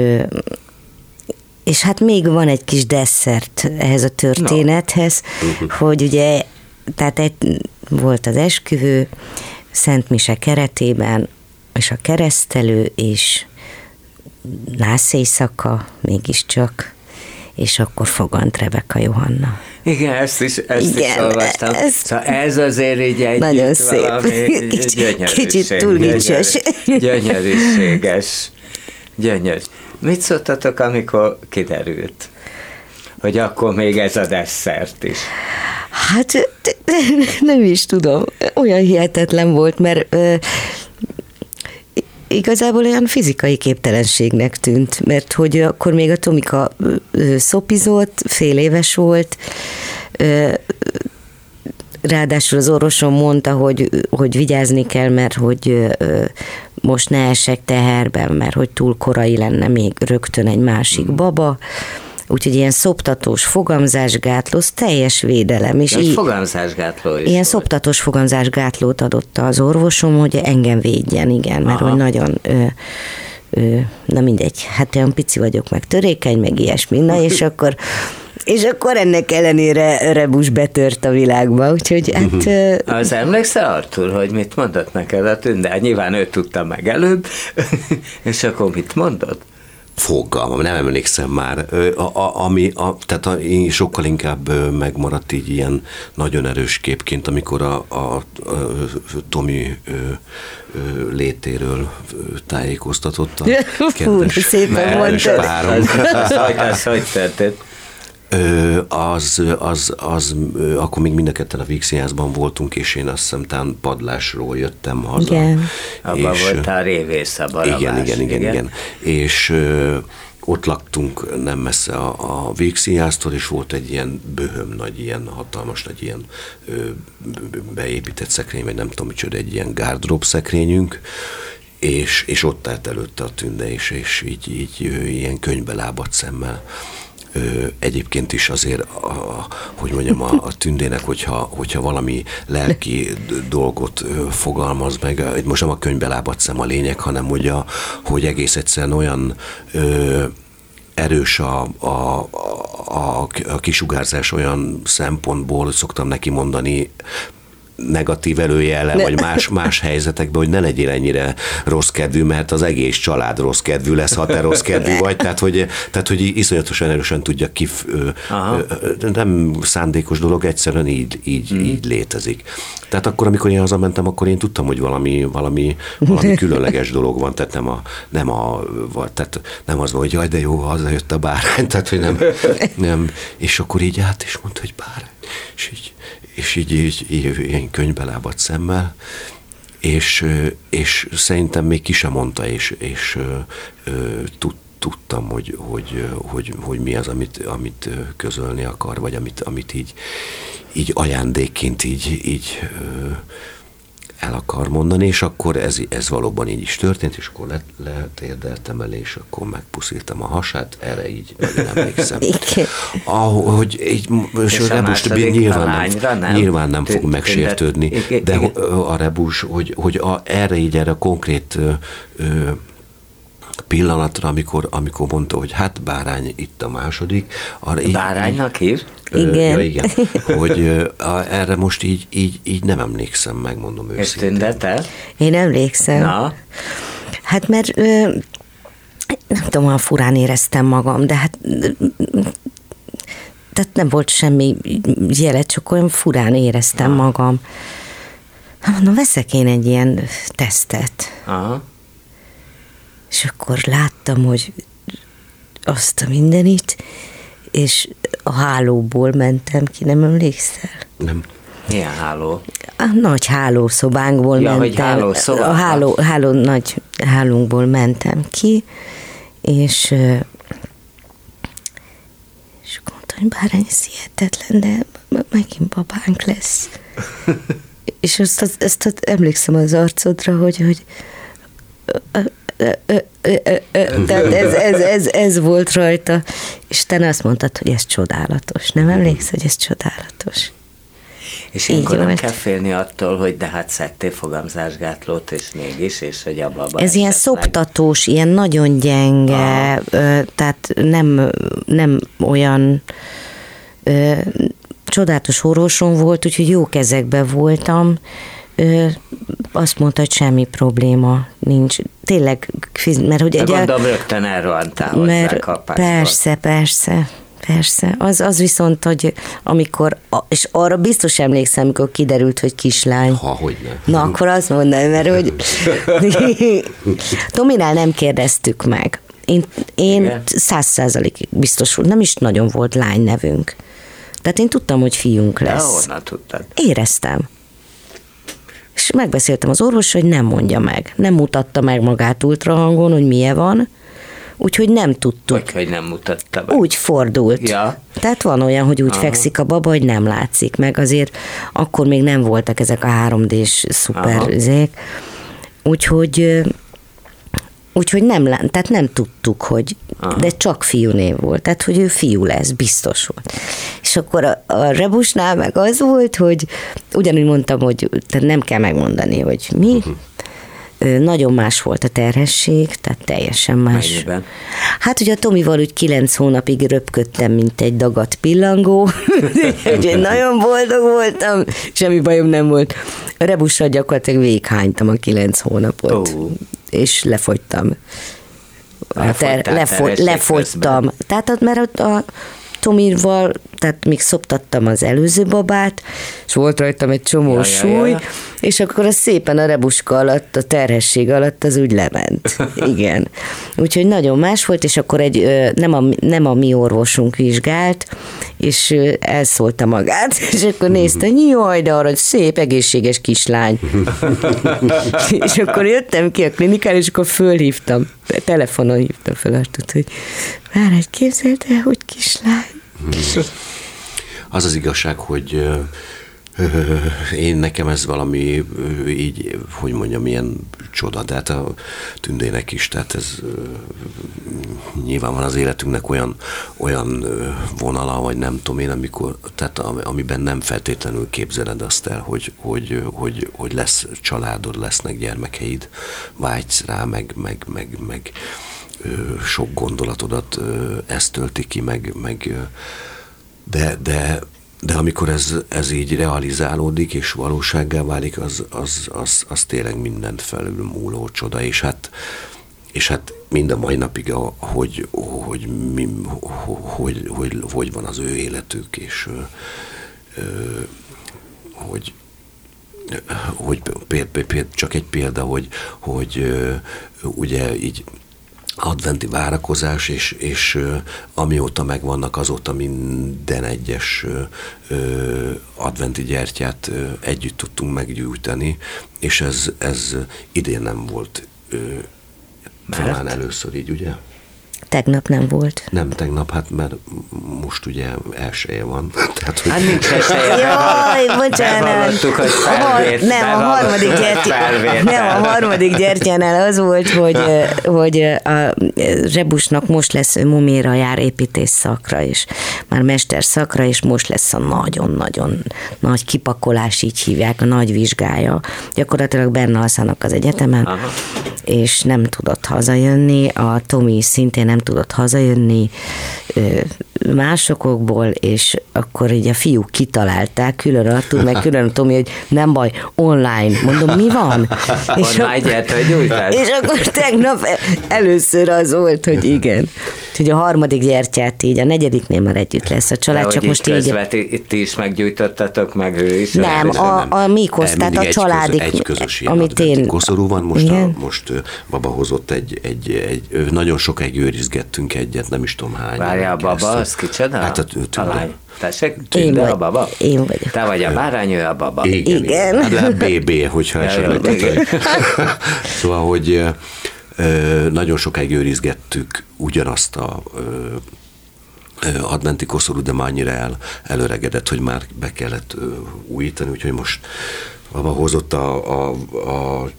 és hát még van egy kis desszert ehhez a történethez, no. hogy ugye, tehát egy, volt az esküvő, Szent Mise keretében, és a keresztelő, és nászéjszaka mégiscsak, és akkor fogant Rebeka Johanna. Igen, ezt is, ezt Igen, is olvastam. Ez, szóval ez azért így egy nagyon szép. valami Kicsit túl gyönyörűs, gyönyörűséges. Gyönyörű. Mit szóltatok, amikor kiderült, hogy akkor még ez a desszert is? Hát nem is tudom. Olyan hihetetlen volt, mert igazából olyan fizikai képtelenségnek tűnt, mert hogy akkor még a Tomika szopizott, fél éves volt, ráadásul az orvosom mondta, hogy, hogy vigyázni kell, mert hogy most ne esek teherben, mert hogy túl korai lenne még rögtön egy másik mm. baba, úgyhogy ilyen szoptatós fogamzásgátló, teljes védelem. És így, fogamzásgátló is Ilyen volt. szoptatós fogamzásgátlót adott az orvosom, hogy engem védjen, igen, mert Aha. hogy nagyon... Ö, ö, na mindegy, hát olyan pici vagyok, meg törékeny, meg ilyesmi, na és akkor és akkor ennek ellenére Rebus betört a világba, úgyhogy hát... Az emlékszel, Artur, hogy mit mondott neked a tünde? Nyilván ő tudta meg előbb, és akkor mit mondott? Fogalmam, nem emlékszem már. A, a, ami, a, tehát a, én sokkal inkább megmaradt így ilyen nagyon erős képként, amikor a, a, a Tomi ö, ö, létéről tájékoztatott a kedves, Fú, szépen párom. Ez hogy történt? Az, az, az, akkor még mind a ketten a Vígszínházban voltunk, és én azt hiszem tán padlásról jöttem haza. Igen. Abban voltál révész a igen, igen, igen, igen, igen. És ott laktunk nem messze a, a Végszínháztól, és volt egy ilyen böhöm nagy, ilyen hatalmas nagy ilyen ö, beépített szekrény, vagy nem tudom micsoda, egy ilyen gárdrób szekrényünk, és, és ott állt előtte a tünde, és, és így, így ilyen könyvbe lábadt szemmel egyébként is azért, a, hogy mondjam, a, a tündének, hogyha, hogyha valami lelki dolgot fogalmaz meg, most nem a könyvbe lábadt szem a lényeg, hanem hogy, a, hogy egész egyszerűen olyan ö, erős a, a, a, a kisugárzás olyan szempontból, szoktam neki mondani, negatív előjele, vagy más, más helyzetekben, hogy ne legyél ennyire rossz kedvű, mert az egész család rossz kedvű lesz, ha te rossz kedvű vagy, tehát hogy, tehát, hogy iszonyatosan erősen tudja kif, Aha. nem szándékos dolog, egyszerűen így, így, hmm. így létezik. Tehát akkor, amikor én hazamentem, akkor én tudtam, hogy valami, valami, valami különleges dolog van, tehát nem, a, nem, a, tehát nem az van, hogy jaj, de jó, hazajött a bárány, tehát hogy nem, nem, és akkor így át is mondta, hogy bárány, és így, és így, így, így ilyen könyvbe lábadt szemmel, és, és szerintem még ki sem mondta, és, és tud, tudtam, hogy, hogy, hogy, hogy mi az, amit, amit közölni akar, vagy amit, amit így, így ajándékként így, így el akar mondani, és akkor ez, ez valóban így is történt, és akkor le, letérdeltem el, és akkor megpuszítam a hasát, erre így nem emlékszem. Ahogy így, és, és a rebus nyilván, nem, nem, nyilván nem fog megsértődni, de a rebus, hogy, hogy a, erre így, erre a konkrét ö, pillanatra, amikor, amikor mondta, hogy hát bárány itt a második. Arra így, Báránynak hív? Igen. Ja, igen. Hogy a, erre most így, így, így nem emlékszem, megmondom őszintén. És tündetel? Én emlékszem. Na? Hát mert nem tudom, olyan furán éreztem magam, de hát tehát nem volt semmi jele, csak olyan furán éreztem Na. magam. Hát mondom, veszek én egy ilyen tesztet. Aha. És akkor láttam, hogy azt a mindenit, és a hálóból mentem ki, nem emlékszel? Nem. Milyen háló? A nagy hálószobánkból ja, mentem. Hogy háló a háló, háló, nagy hálónkból mentem ki, és és mondta, hogy bár ez hihetetlen, de megint babánk lesz. és azt, azt, azt, emlékszem az arcodra, hogy, hogy tehát ez, ez, ez, ez volt rajta. És te azt mondtad, hogy ez csodálatos. Nem emlékszel, hogy ez csodálatos? És ilyenkor nem kell félni attól, hogy de hát szedtél fogamzásgátlót, és mégis, és hogy abba, abba Ez ilyen szoptatós, ilyen nagyon gyenge, ah. tehát nem, nem olyan csodálatos orvosom volt, úgyhogy jó kezekben voltam, azt mondta, hogy semmi probléma nincs. Tényleg, mert hogy egy... Gondolom rögtön elrohantál mert Persze, persze. Persze, az, az viszont, hogy amikor, és arra biztos emlékszem, amikor kiderült, hogy kislány. Ha, hogy ne. Na, akkor azt mondanám, mert hogy Tominál nem kérdeztük meg. Én, én száz százalékig biztos volt, nem is nagyon volt lány nevünk. Tehát én tudtam, hogy fiunk lesz. De honnan tudtad? Éreztem és megbeszéltem az orvos, hogy nem mondja meg. Nem mutatta meg magát ultrahangon, hogy milyen van, úgyhogy nem tudtuk. Hogy, hogy nem mutatta meg. Úgy fordult. Ja. Tehát van olyan, hogy úgy Aha. fekszik a baba, hogy nem látszik meg. Azért akkor még nem voltak ezek a 3D-s szuperzék. Úgyhogy Úgyhogy nem, tehát nem tudtuk, hogy, Aha. de csak fiúnév volt, tehát hogy ő fiú lesz, biztos volt. És akkor a, a rebusnál meg az volt, hogy ugyanúgy mondtam, hogy tehát nem kell megmondani, hogy mi, uh-huh. Nagyon más volt a terhesség, tehát teljesen más. Mennyiben? Hát, hogy a Tomival úgy kilenc hónapig röpködtem, mint egy dagat pillangó, úgyhogy nagyon boldog voltam, semmi bajom nem volt. A rebussal gyakorlatilag véghánytam a kilenc hónapot, oh. És lefogytam. Ter, lefo, lefogytam. Tehát, mert a, a Tomival tehát még szoptattam az előző babát, és volt rajtam egy csomó ja, súly, ja, ja. és akkor az szépen a rebuska alatt, a terhesség alatt az úgy lement. Igen. Úgyhogy nagyon más volt, és akkor egy, nem a, nem a mi orvosunk vizsgált, és elszólta magát, és akkor nézte, jaj, de arra szép, egészséges kislány. és akkor jöttem ki a klinikára, és akkor fölhívtam, telefonon hívtam fel azt, hogy már egy képzeld el, hogy kislány. Az az igazság, hogy én nekem ez valami így, hogy mondjam, ilyen csoda, de hát a tündének is, tehát ez nyilván van az életünknek olyan, olyan vonala, vagy nem tudom én, amikor, tehát amiben nem feltétlenül képzeled azt el, hogy, hogy, hogy, hogy lesz családod, lesznek gyermekeid, vágysz rá, meg, meg, meg, meg sok gondolatodat ezt tölti ki, meg, meg de, de de amikor ez, ez így realizálódik és valósággá válik, az, az, az, az tényleg mindent felül múló csoda, és hát, és hát mind a mai napig, hogy, hogy, mi, hogy, hogy, hogy van az ő életük, és hogy, hogy csak egy példa, hogy, hogy ugye így adventi várakozás, és, és amióta megvannak, azóta minden egyes adventi gyertyát együtt tudtunk meggyújtani, és ez, ez idén nem volt talán először így, ugye? Tegnap nem volt. Nem tegnap, hát mert most ugye elsője van. Tehát, hogy... Hát nincs esélye. Jaj, bocsánat. hogy felvét, nem, a harmadik gyertya, nem, a harmadik gyertyánál az volt, hogy, hogy a Zsebusnak most lesz muméra jár építés szakra is. Már mester szakra, és most lesz a nagyon-nagyon nagy kipakolás, így hívják, a nagy vizsgája. Gyakorlatilag benne alszanak az egyetemen, Aha. és nem tudott hazajönni. A Tomi szintén nem tudott hazajönni másokokból, és akkor így a fiúk kitalálták, külön Artur, meg külön Tomi, hogy nem baj, online. Mondom, mi van? és, online akkor, és akkor tegnap először az volt, hogy igen. Úgyhogy a harmadik gyertyát így, a negyediknél már együtt lesz a család, csak most így... itt is meggyújtottatok, meg ő is. Nem, a, a Mikos, tehát a családik. Egy közös ilyen amit én... koszorú van, most, a, most baba hozott egy, egy, egy, nagyon sokáig őrizgettünk egyet, nem is tudom hány. Várjál, baba, az kicsoda? Hát a tűnő. Tessék, Tünde a baba? Én vagyok. Te vagy a bárány, ő a baba. Igen. igen. Hát lehet BB, hogyha esetleg. szóval, hogy nagyon sokáig őrizgettük ugyanazt a adventi koszorú, de már annyira el, előregedett, hogy már be kellett újítani, úgyhogy most Abba hozott a, a, a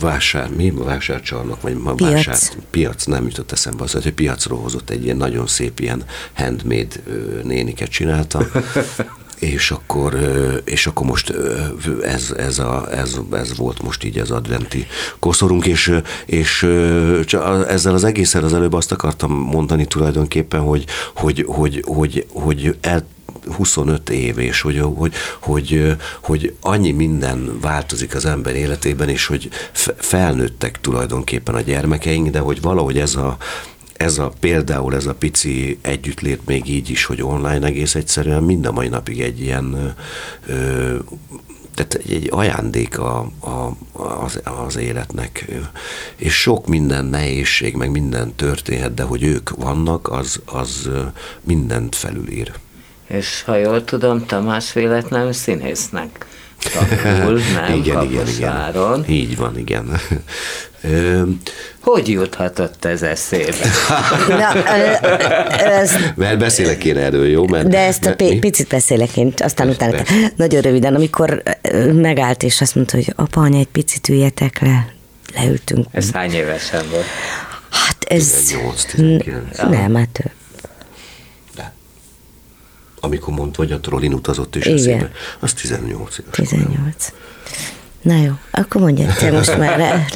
vásár, mi? A vásárcsarnok, vagy a piac. vásár, piac, nem jutott eszembe az, hogy piacról hozott egy ilyen nagyon szép ilyen handmade néniket csinálta, és akkor, és akkor most ez, ez, a, ez, ez volt most így az adventi koszorunk, és, és ezzel az egészen az előbb azt akartam mondani tulajdonképpen, hogy, hogy, hogy, hogy, hogy el 25 év, és hogy, hogy, hogy, hogy annyi minden változik az ember életében, és hogy felnőttek tulajdonképpen a gyermekeink, de hogy valahogy ez a, ez a például ez a pici együttlét még így is, hogy online egész egyszerűen mind a mai napig egy ilyen ö, tehát egy ajándék a, a, az, az életnek, és sok minden nehézség, meg minden történhet, de hogy ők vannak, az, az mindent felülír. És ha jól tudom, Tamás véletlenül színésznek tanul, nem? igen, igen, igen. Így van, igen. Hogy juthatott ez eszébe? Na, ez, mert beszélek én erről, jó? Mert, de ezt a p- picit beszélek én, aztán persze, utána. Persze. Nagyon röviden, amikor megállt, és azt mondta, hogy apa, anya, egy picit üljetek le, leültünk. Ez hány évesen volt? Hát ez... 18, 19. Nem, hát több amikor mondta, hogy a trollin utazott is eszébe. Az 18 éves. 18. Na jó, akkor mondja, te most már el.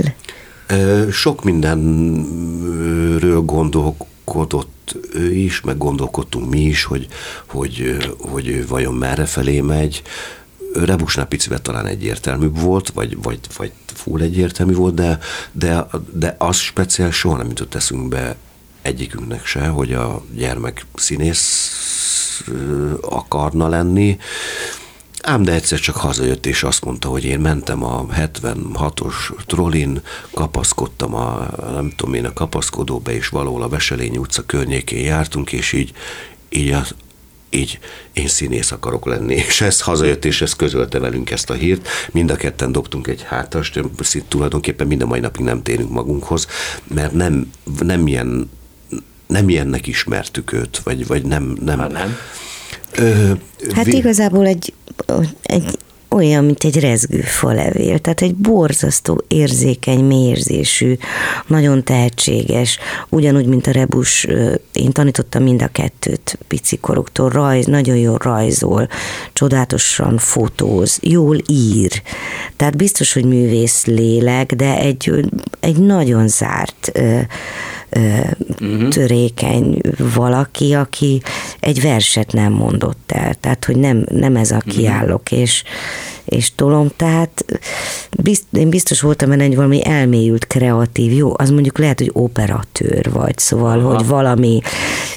Sok mindenről gondolkodott ő is, meg gondolkodtunk mi is, hogy, hogy, hogy vajon merre felé megy. Rebusnál picivel talán egyértelmű volt, vagy, vagy, vagy full egyértelmű volt, de, de, de az speciál soha nem jutott eszünkbe egyikünknek se, hogy a gyermek színész akarna lenni, Ám de egyszer csak hazajött, és azt mondta, hogy én mentem a 76-os trollin, kapaszkodtam a, nem tudom én, a kapaszkodóba, és valahol a Veselény utca környékén jártunk, és így, így a, így én színész akarok lenni, és ez hazajött, és ez közölte velünk ezt a hírt. Mind a ketten dobtunk egy hátast, tulajdonképpen minden mai napig nem térünk magunkhoz, mert nem, nem ilyen nem ilyennek ismertük őt, vagy, vagy nem... nem, ha nem. Ö, hát vi- igazából egy, egy olyan, mint egy rezgő falevél, tehát egy borzasztó érzékeny, mélyérzésű, nagyon tehetséges, ugyanúgy, mint a Rebus, én tanítottam mind a kettőt picikoroktól, rajz, nagyon jól rajzol, csodálatosan fotóz, jól ír, tehát biztos, hogy művész lélek, de egy, egy nagyon zárt uh-huh. törékeny valaki, aki egy verset nem mondott el, tehát hogy nem, nem ez a mhm. kiállok, uh-huh. és, és tolom, tehát bizt, én biztos voltam benne, hogy valami elmélyült kreatív, jó, az mondjuk lehet, hogy operatőr vagy, szóval, Aha. hogy valami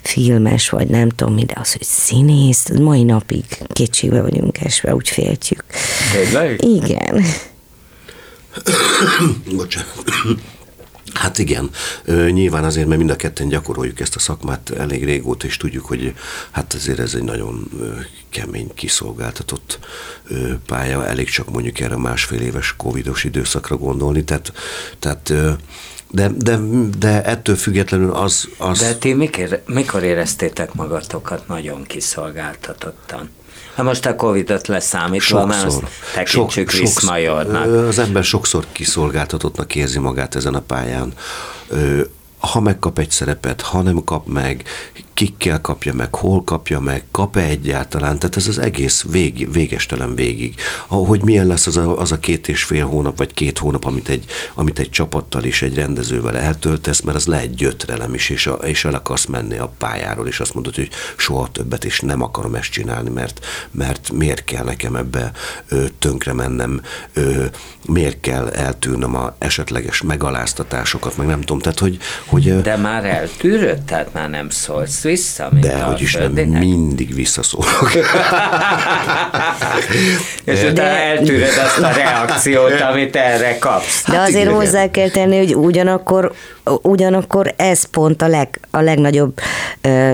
filmes, vagy nem tudom mi, de az, hogy színész, mai napig kétségbe vagyunk esve, úgy féltjük. Tényleg? Igen. Bocsánat. Hát igen, nyilván azért, mert mind a ketten gyakoroljuk ezt a szakmát elég régóta, és tudjuk, hogy hát azért ez egy nagyon kemény, kiszolgáltatott pálya, elég csak mondjuk erre másfél éves covidos időszakra gondolni, tehát, tehát de, de, de ettől függetlenül az... az... De ti mikor, mikor éreztétek magatokat nagyon kiszolgáltatottan? Hát most a Covid-ot leszámítva, mert azt tekintsük sok, Viszmajornak. Az ember sokszor kiszolgáltatottnak érzi magát ezen a pályán ha megkap egy szerepet, ha nem kap meg, kikkel kapja meg, hol kapja meg, kap-e egyáltalán, tehát ez az egész vég, végestelen végig. Hogy milyen lesz az a, az a két és fél hónap, vagy két hónap, amit egy, amit egy csapattal és egy rendezővel eltöltesz, mert az lehet gyötrelem is, és, a, és el akarsz menni a pályáról, és azt mondod, hogy soha többet, és nem akarom ezt csinálni, mert, mert miért kell nekem ebbe ö, tönkre mennem, ö, miért kell eltűrnöm a esetleges megaláztatásokat, meg nem tudom, tehát hogy, hogy... De már eltűrött, tehát már nem szólsz vissza? De hogy is nem, mindig visszaszólok. És utána eltűröd azt a reakciót, amit erre kapsz. De hát azért igen. hozzá kell tenni, hogy ugyanakkor ugyanakkor ez pont a, leg, a legnagyobb ö,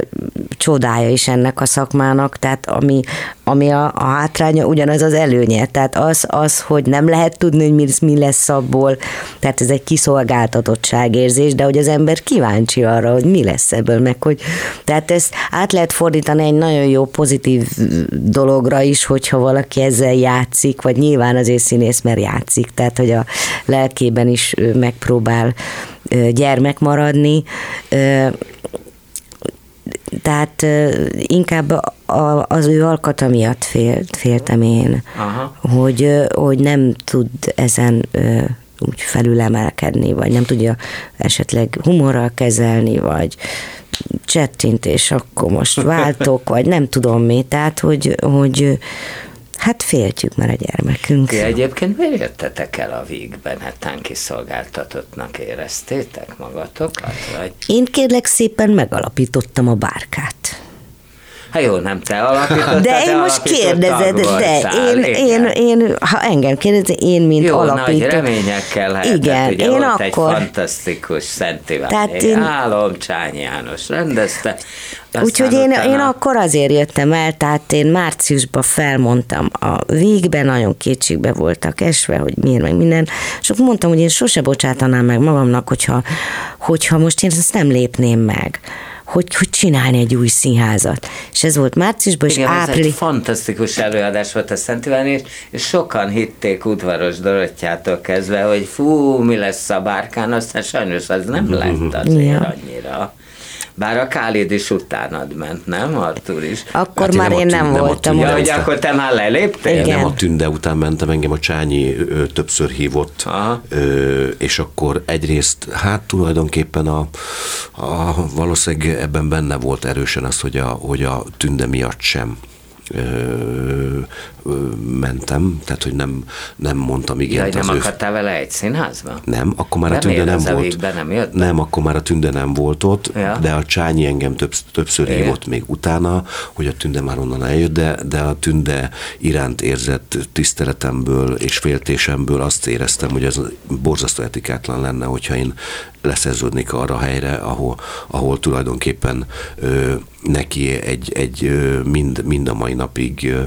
csodája is ennek a szakmának, tehát ami, ami a, a hátránya, ugyanaz az előnye. Tehát az, az, hogy nem lehet tudni, hogy mi, mi lesz abból, tehát ez egy kiszolgáltatottságérzés, de hogy az ember kíváncsi arra, hogy mi lesz ebből, meg hogy, tehát ezt át lehet fordítani egy nagyon jó pozitív dologra is, hogyha valaki ezzel játszik, vagy nyilván azért színész, mert játszik, tehát hogy a lelkében is megpróbál gyermek maradni, tehát inkább az ő alkata miatt félt, féltem én, Aha. Hogy, hogy nem tud ezen úgy felülemelkedni, vagy nem tudja esetleg humorral kezelni, vagy csettintés, akkor most váltok, vagy nem tudom mi, tehát hogy, hogy Hát féltjük már a gyermekünk. Ti egyébként miért jöttetek el a vígben? Hát kiszolgáltatottnak éreztétek magatokat? Vagy? Én kérlek szépen megalapítottam a bárkát. Hát jó, nem te alapítottad, De én most kérdezed, de én, én, én, ha engem kérdezed, én mint jó, alapító. nagy reményekkel lehetett, Igen, ugye én akkor... egy fantasztikus Szent Iván én... álom, Csányi János rendezte, Úgyhogy én, utána... én akkor azért jöttem el, tehát én márciusban felmondtam a végbe, nagyon kétségbe voltak esve, hogy miért meg minden, és akkor mondtam, hogy én sose bocsátanám meg magamnak, hogyha, hogyha most én ezt nem lépném meg hogy, hogy csinálni egy új színházat. És ez volt márciusban, és április... Ez egy fantasztikus előadás volt a Szent Iván, és, és sokan hitték udvaros Dorottyától kezdve, hogy fú, mi lesz a bárkán, aztán sajnos az nem lett azért ja. annyira. Bár a Kálid is utánad ment, nem, Artur is? Akkor hát már én, én nem, nem voltam. Ja, hogy akkor te már leléptél? Igen. Nem a tünde után mentem, engem a Csányi ö, többször hívott, ö, és akkor egyrészt, hát tulajdonképpen a, a valószínűleg ebben benne volt erősen az, hogy a, hogy a tünde miatt sem mentem, tehát hogy nem, nem mondtam igen. Jaj, nem akadtál ő... vele egy színházba? Nem, akkor már a tünde nem volt. Nem, jött nem, akkor már a tünde nem volt ott, ja. de a Csányi engem több, többször Igen. hívott még utána, hogy a tünde már onnan eljött, de, de a tünde iránt érzett tiszteletemből és féltésemből azt éreztem, hogy ez borzasztó etikátlan lenne, hogyha én leszerződnék arra a helyre, ahol, ahol tulajdonképpen ö, neki egy, egy mind, mind a mai napig ö,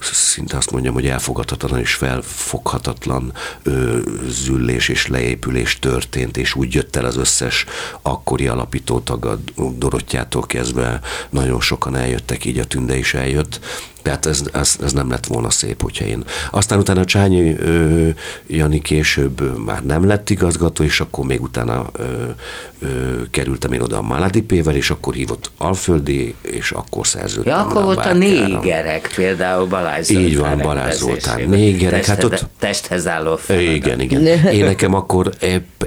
szinte azt mondjam, hogy elfogadhatatlan és felfoghatatlan ö, züllés és leépülés történt, és úgy jött el az összes akkori alapítótag, a Dorottyától kezdve nagyon sokan eljöttek, így a Tünde is eljött, tehát ez, ez, ez nem lett volna szép, hogyha én. Aztán utána Csányi ö, Jani később már nem lett igazgató, és akkor még utána ö, ö, kerültem én oda a Maladipével, és akkor hívott Alföldi, és akkor szerződtem. Ja, akkor volt a négerek, például Balázs Zoltán. Így van, Balázs Zoltán. Négerek. hát ott, testhez álló feladat. Igen, igen. Én nekem akkor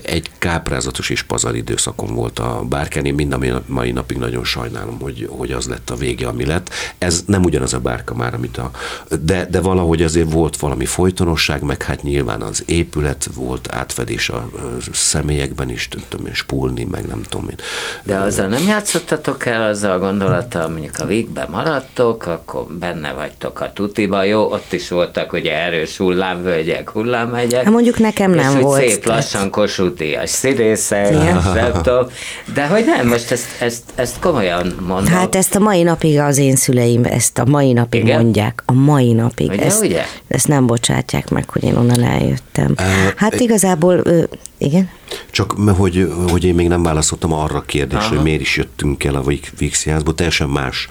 egy káprázatos és pazar időszakom volt a bárkán. Én mind a mai napig nagyon sajnálom, hogy, hogy az lett a vége, ami lett. Ez nem ugyanaz a bárka már, amit a... De, de valahogy azért volt valami folytonosság, meg hát nyilván az épület volt átfedés a személyekben is, tudom én, spulni, meg nem tudom én. De azzal nem játszottatok el azzal a gondolattal, mondjuk a végben maradtok, akkor benne vagytok a tutiba, jó, ott is voltak ugye erős hullámvölgyek, hullámhegyek. Hát mondjuk nekem nem és volt. szép lassan kosútias színészek, de hogy nem, most ezt, ezt, ezt komolyan mondom. Hát ezt a mai napig az én szüleim, ezt a mai napig Igen? mondják, a mai napig. Ugye, ezt, ugye? ezt nem bocsátják meg, hogy én onnan eljöttem. Hát igazából, igen? Csak hogy, hogy én még nem válaszoltam arra a kérdésre, Aha. hogy miért is jöttünk el a Vígszínházból, teljesen más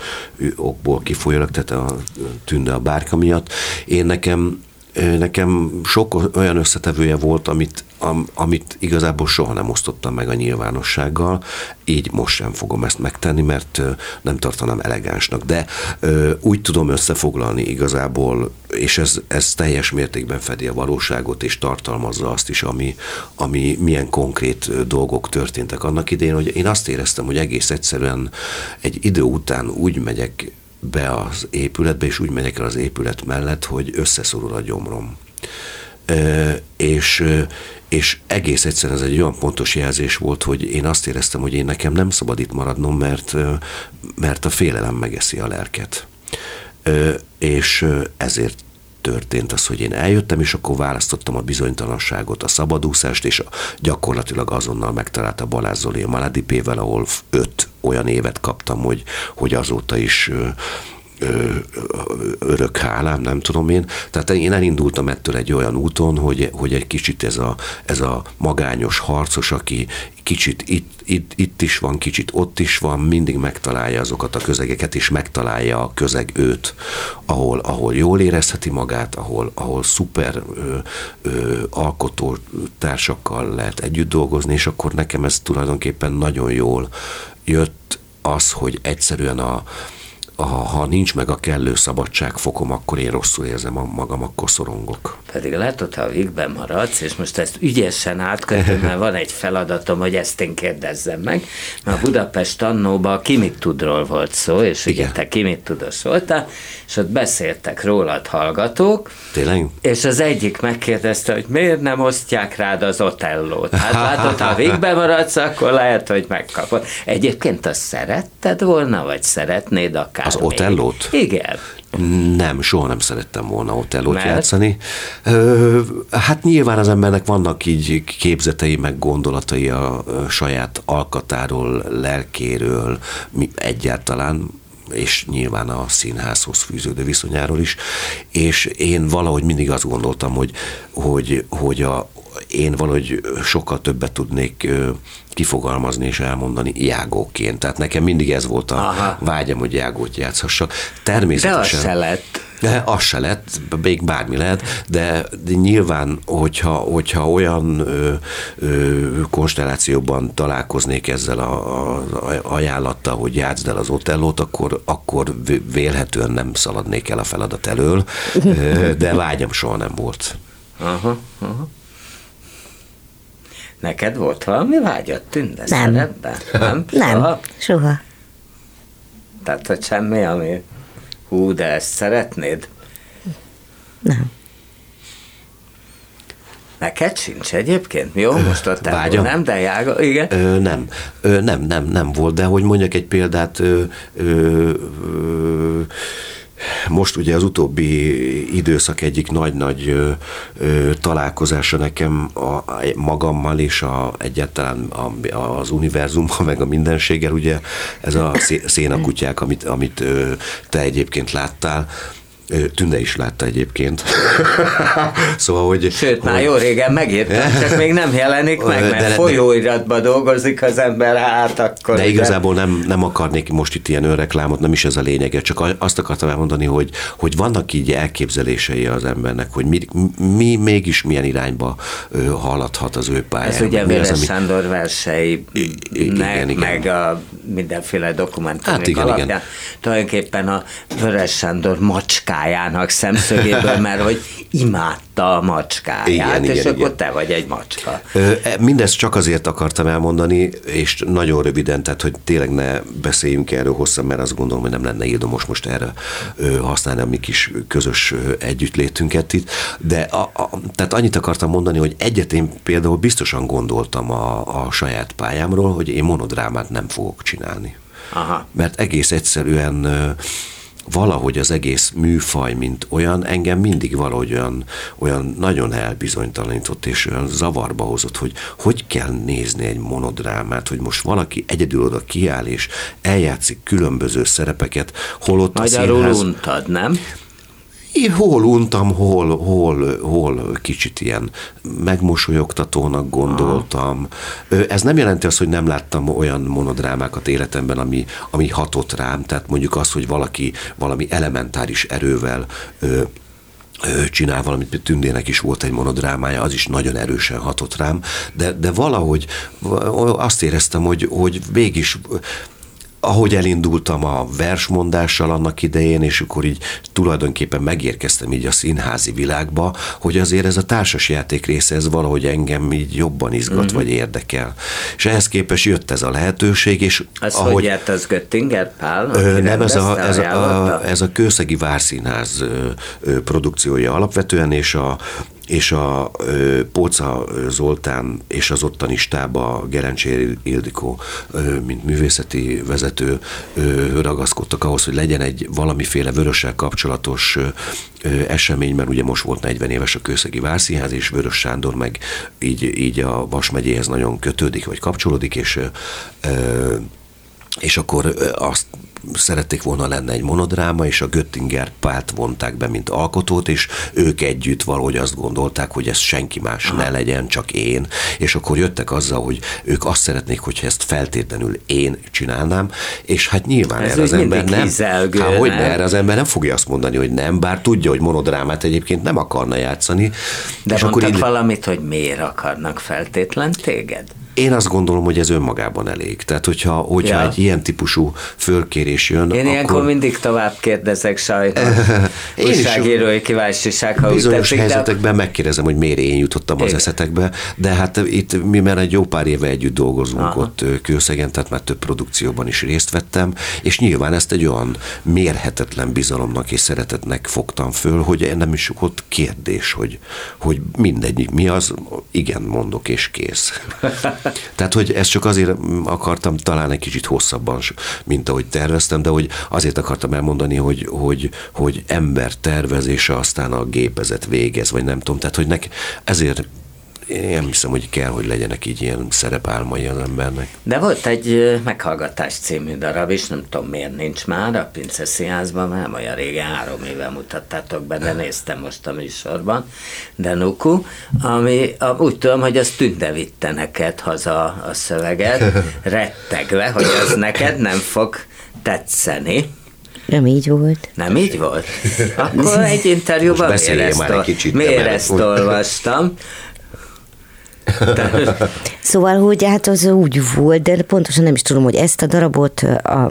okból kifolyólag, tehát a tünde a bárka miatt. Én nekem nekem sok olyan összetevője volt, amit, am, amit igazából soha nem osztottam meg a nyilvánossággal, így most sem fogom ezt megtenni, mert nem tartanám elegánsnak, de úgy tudom összefoglalni igazából, és ez, ez teljes mértékben fedi a valóságot, és tartalmazza azt is, ami, ami milyen konkrét dolgok történtek annak idején, hogy én azt éreztem, hogy egész egyszerűen egy idő után úgy megyek be az épületbe, és úgy megyek el az épület mellett, hogy összeszorul a gyomrom. E, és, és egész egyszerűen ez egy olyan pontos jelzés volt, hogy én azt éreztem, hogy én nekem nem szabad itt maradnom, mert, mert a félelem megeszi a lelket. E, és ezért történt az, hogy én eljöttem, és akkor választottam a bizonytalanságot, a szabadúszást, és gyakorlatilag azonnal megtalálta Balázs Zoli a Maladipével, ahol öt olyan évet kaptam, hogy, hogy azóta is örök hálám, nem tudom én. Tehát én elindultam ettől egy olyan úton, hogy, hogy egy kicsit ez a, ez a magányos harcos, aki kicsit itt, itt, itt is van, kicsit ott is van, mindig megtalálja azokat a közegeket, és megtalálja a közeg őt, ahol, ahol jól érezheti magát, ahol, ahol szuper ö, ö, alkotó társakkal lehet együtt dolgozni, és akkor nekem ez tulajdonképpen nagyon jól jött az, hogy egyszerűen a, ha nincs meg a kellő szabadságfokom, akkor én rosszul érzem magam, akkor szorongok. Pedig látod, ha a végben maradsz, és most ezt ügyesen átkötöm, mert van egy feladatom, hogy ezt én kérdezzem meg, mert a Budapest annóban ki mit tudról volt szó, és Igen. ugye te ki mit voltál, és ott beszéltek rólad hallgatók. Tényleg? És az egyik megkérdezte, hogy miért nem osztják rád az otellót. Hát látod, ha végben maradsz, akkor lehet, hogy megkapod. Egyébként azt szeretted volna, vagy szeretnéd akár az Otellót? Igen. Nem, soha nem szerettem volna Otellót Mert? játszani. Ö, hát nyilván az embernek vannak így képzetei, meg gondolatai a saját alkatáról, lelkéről, egyáltalán és nyilván a színházhoz fűződő viszonyáról is, és én valahogy mindig azt gondoltam, hogy, hogy, hogy a, én valahogy sokkal többet tudnék kifogalmazni és elmondani jágóként. Tehát nekem mindig ez volt a Aha. vágyam, hogy jágót játszhassak. Természetesen. De az se lett. De az se lett, még bármi lehet, de, de nyilván, hogyha, hogyha olyan ö, ö, konstellációban találkoznék ezzel a, a ajánlattal, hogy játszd el az otellót, akkor, akkor vélhetően nem szaladnék el a feladat elől, de vágyam soha nem volt. Aha, aha. Neked volt valami vágyat tünde nem. szerepben? Nem? Nem, soha. soha. Tehát, hogy semmi, ami Hú, de ezt szeretnéd? Nem. Neked sincs egyébként? Jó, most ott Vágyam. nem, de jága, igen? Ö, nem, ö, nem, nem, nem volt, de hogy mondjak egy példát, ö, ö, ö, most ugye az utóbbi időszak egyik nagy-nagy találkozása nekem a, magammal és a, egyáltalán a, az univerzummal, meg a mindenséggel, ugye ez a szénakutyák, amit, amit te egyébként láttál, Tünde is látta egyébként. szóval, hogy... Sőt, hogy... már jó régen megírtam, csak még nem jelenik meg, mert de, folyóiratban dolgozik az ember, hát akkor... De igazából nem, nem akarnék most itt ilyen önreklámot, nem is ez a lényege, csak azt akartam elmondani, hogy, hogy vannak így elképzelései az embernek, hogy mi, mi mégis milyen irányba haladhat az ő pályája. Ez ugye Véres ami... Sándor versei, meg a mindenféle dokumentumok hát igen, alapján. Igen. Tulajdonképpen a Vörös Sándor macska macskájának szemszögéből, mert hogy imádta a macskáját, igen, és igen, akkor igen. te vagy egy macska. E, mindezt csak azért akartam elmondani, és nagyon röviden, tehát hogy tényleg ne beszéljünk erről hosszan, mert azt gondolom, hogy nem lenne érdemes most erre használni a mi kis közös együttlétünket itt, de a, a, tehát annyit akartam mondani, hogy egyet én például biztosan gondoltam a, a saját pályámról, hogy én monodrámát nem fogok csinálni. Aha. Mert egész egyszerűen valahogy az egész műfaj, mint olyan, engem mindig valahogy olyan, olyan nagyon elbizonytalanított és olyan zavarba hozott, hogy hogy kell nézni egy monodrámát, hogy most valaki egyedül oda kiáll és eljátszik különböző szerepeket, holott Magyarul a színház... untad, nem? Én hol untam, hol, hol, hol kicsit ilyen megmosolyogtatónak gondoltam. Aha. Ez nem jelenti azt, hogy nem láttam olyan monodrámákat életemben, ami, ami hatott rám, tehát mondjuk az, hogy valaki valami elementáris erővel csinál valamit, Tündének is volt egy monodrámája, az is nagyon erősen hatott rám, de, de valahogy azt éreztem, hogy, hogy mégis ahogy elindultam a versmondással annak idején, és akkor így tulajdonképpen megérkeztem így a színházi világba, hogy azért ez a társas játék része, ez valahogy engem így jobban izgat, uh-huh. vagy érdekel. És ehhez képest jött ez a lehetőség, és ez ahogy... hogy járt az Göttinger Pál? Ö, nem, ez a, ez, a, ez a Kőszegi Várszínház ö, ö, produkciója alapvetően, és a és a ö, Póca Zoltán és az ottani stába Gerencsér Ildikó, ö, mint művészeti vezető ö, ragaszkodtak ahhoz, hogy legyen egy valamiféle vörössel kapcsolatos ö, esemény, mert ugye most volt 40 éves a Kőszegi Várszínház, és Vörös Sándor meg így, így a Vas megyéhez nagyon kötődik, vagy kapcsolódik, és ö, és akkor azt szerették volna lenne egy monodráma, és a Göttinger pált vonták be, mint alkotót, és ők együtt valahogy azt gondolták, hogy ez senki más ne legyen, csak én, és akkor jöttek azzal, hogy ők azt szeretnék, hogyha ezt feltétlenül én csinálnám, és hát nyilván ez erre az ember nem, hát, hogy ne, erre az ember nem fogja azt mondani, hogy nem, bár tudja, hogy monodrámát egyébként nem akarna játszani. De és akkor így... valamit, hogy miért akarnak feltétlen téged? Én azt gondolom, hogy ez önmagában elég. Tehát, hogyha, hogyha ja. egy ilyen típusú fölkérés jön, Én akkor... ilyenkor mindig tovább kérdezek sajnos. én Újságírói kíváncsiság, ha Bizonyos tetszik, helyzetekben de... megkérdezem, hogy miért én jutottam Igen. az eszetekbe, de hát itt mi már egy jó pár éve együtt dolgozunk Aha. ott Kőszegen, tehát már több produkcióban is részt vettem, és nyilván ezt egy olyan mérhetetlen bizalomnak és szeretetnek fogtam föl, hogy nem is ott kérdés, hogy, hogy mindegy, mi az, igen, mondok, és kész. Tehát, hogy ezt csak azért akartam talán egy kicsit hosszabban, mint ahogy terveztem, de hogy azért akartam elmondani, hogy, hogy, hogy ember tervezése aztán a gépezet végez, vagy nem tudom, tehát hogy nek, ezért én nem hiszem, hogy kell, hogy legyenek így ilyen szerepálmai az embernek. De volt egy meghallgatás című darab is, nem tudom miért nincs már a Pince Színházban, nem olyan régen, három éve mutattátok be, de néztem most a műsorban, de Nuku, ami úgy tudom, hogy az tünde vitte neked haza a szöveget, rettegve, hogy az neked nem fog tetszeni. Nem így volt. Nem így volt? Akkor egy interjúban miért ezt, egy kicsit, miért ezt olvastam? Szóval, hogy hát az úgy volt, de pontosan nem is tudom, hogy ezt a darabot a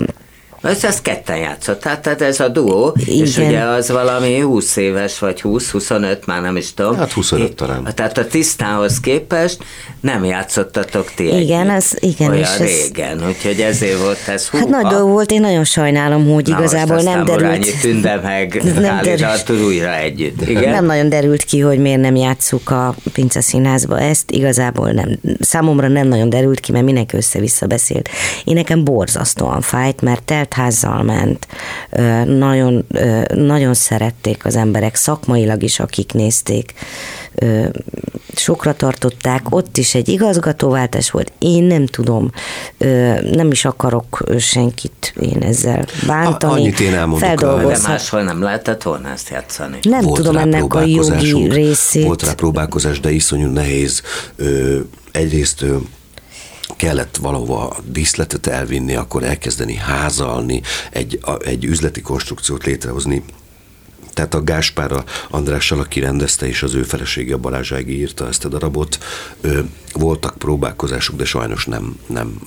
Ez, ez ketten játszott, tehát ez a duó, Igen. és ugye az valami 20 éves, vagy 20-25, már nem is tudom. Hát 25 talán. Tehát a tisztához képest nem játszottatok ti Igen, ez, igen. Olyan és régen, ez... úgyhogy ezért volt ez húha. Hát nagy dolog volt, én nagyon sajnálom, hogy Na igazából nem derült. Tünde meg nem derült. újra együtt. Igen? Nem nagyon derült ki, hogy miért nem játsszuk a Pince Színházba ezt, igazából nem. Számomra nem nagyon derült ki, mert mindenki össze-vissza beszélt. Én nekem borzasztóan fájt, mert teltházzal ment. Nagyon, nagyon szerették az emberek, szakmailag is, akik nézték sokra tartották, ott is egy igazgatóváltás volt, én nem tudom, nem is akarok senkit én ezzel bántani. A, annyit én elmondok. De máshol nem lehetett volna ezt játszani. Nem volt tudom ennek a jogi részét. Volt rá próbálkozás, de iszonyú nehéz. Egyrészt kellett valahova díszletet elvinni, akkor elkezdeni házalni, egy, egy üzleti konstrukciót létrehozni, tehát a Gáspár a Andrással, aki rendezte, és az ő felesége a Balázsági írta ezt a darabot, voltak próbálkozások, de sajnos nem, nem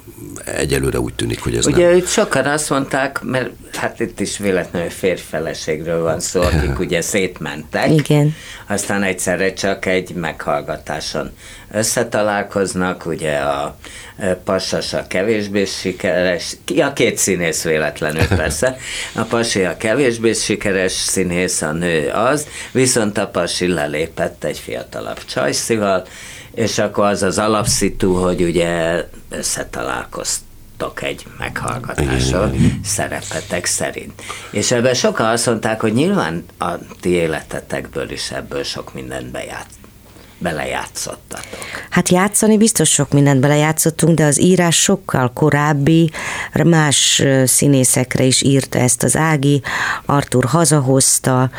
egyelőre úgy tűnik, hogy ez Ugye nem. itt sokan azt mondták, mert hát itt is véletlenül férfeleségről van szó, akik ugye szétmentek. Igen. Aztán egyszerre csak egy meghallgatáson összetalálkoznak, ugye a Passas a kevésbé sikeres, a két színész véletlenül persze, a Pasi a kevésbé sikeres színész, a nő az, viszont a Pasi lelépett egy fiatalabb csajszival, és akkor az az alapszitu, hogy ugye összetalálkoztak egy meghallgatáson szerepetek szerint. És ebben sokan azt mondták, hogy nyilván a ti életetekből is ebből sok mindent beját, belejátszottatok? Hát játszani biztos sok mindent belejátszottunk, de az írás sokkal korábbi, más színészekre is írta ezt az Ági, Artur hazahozta,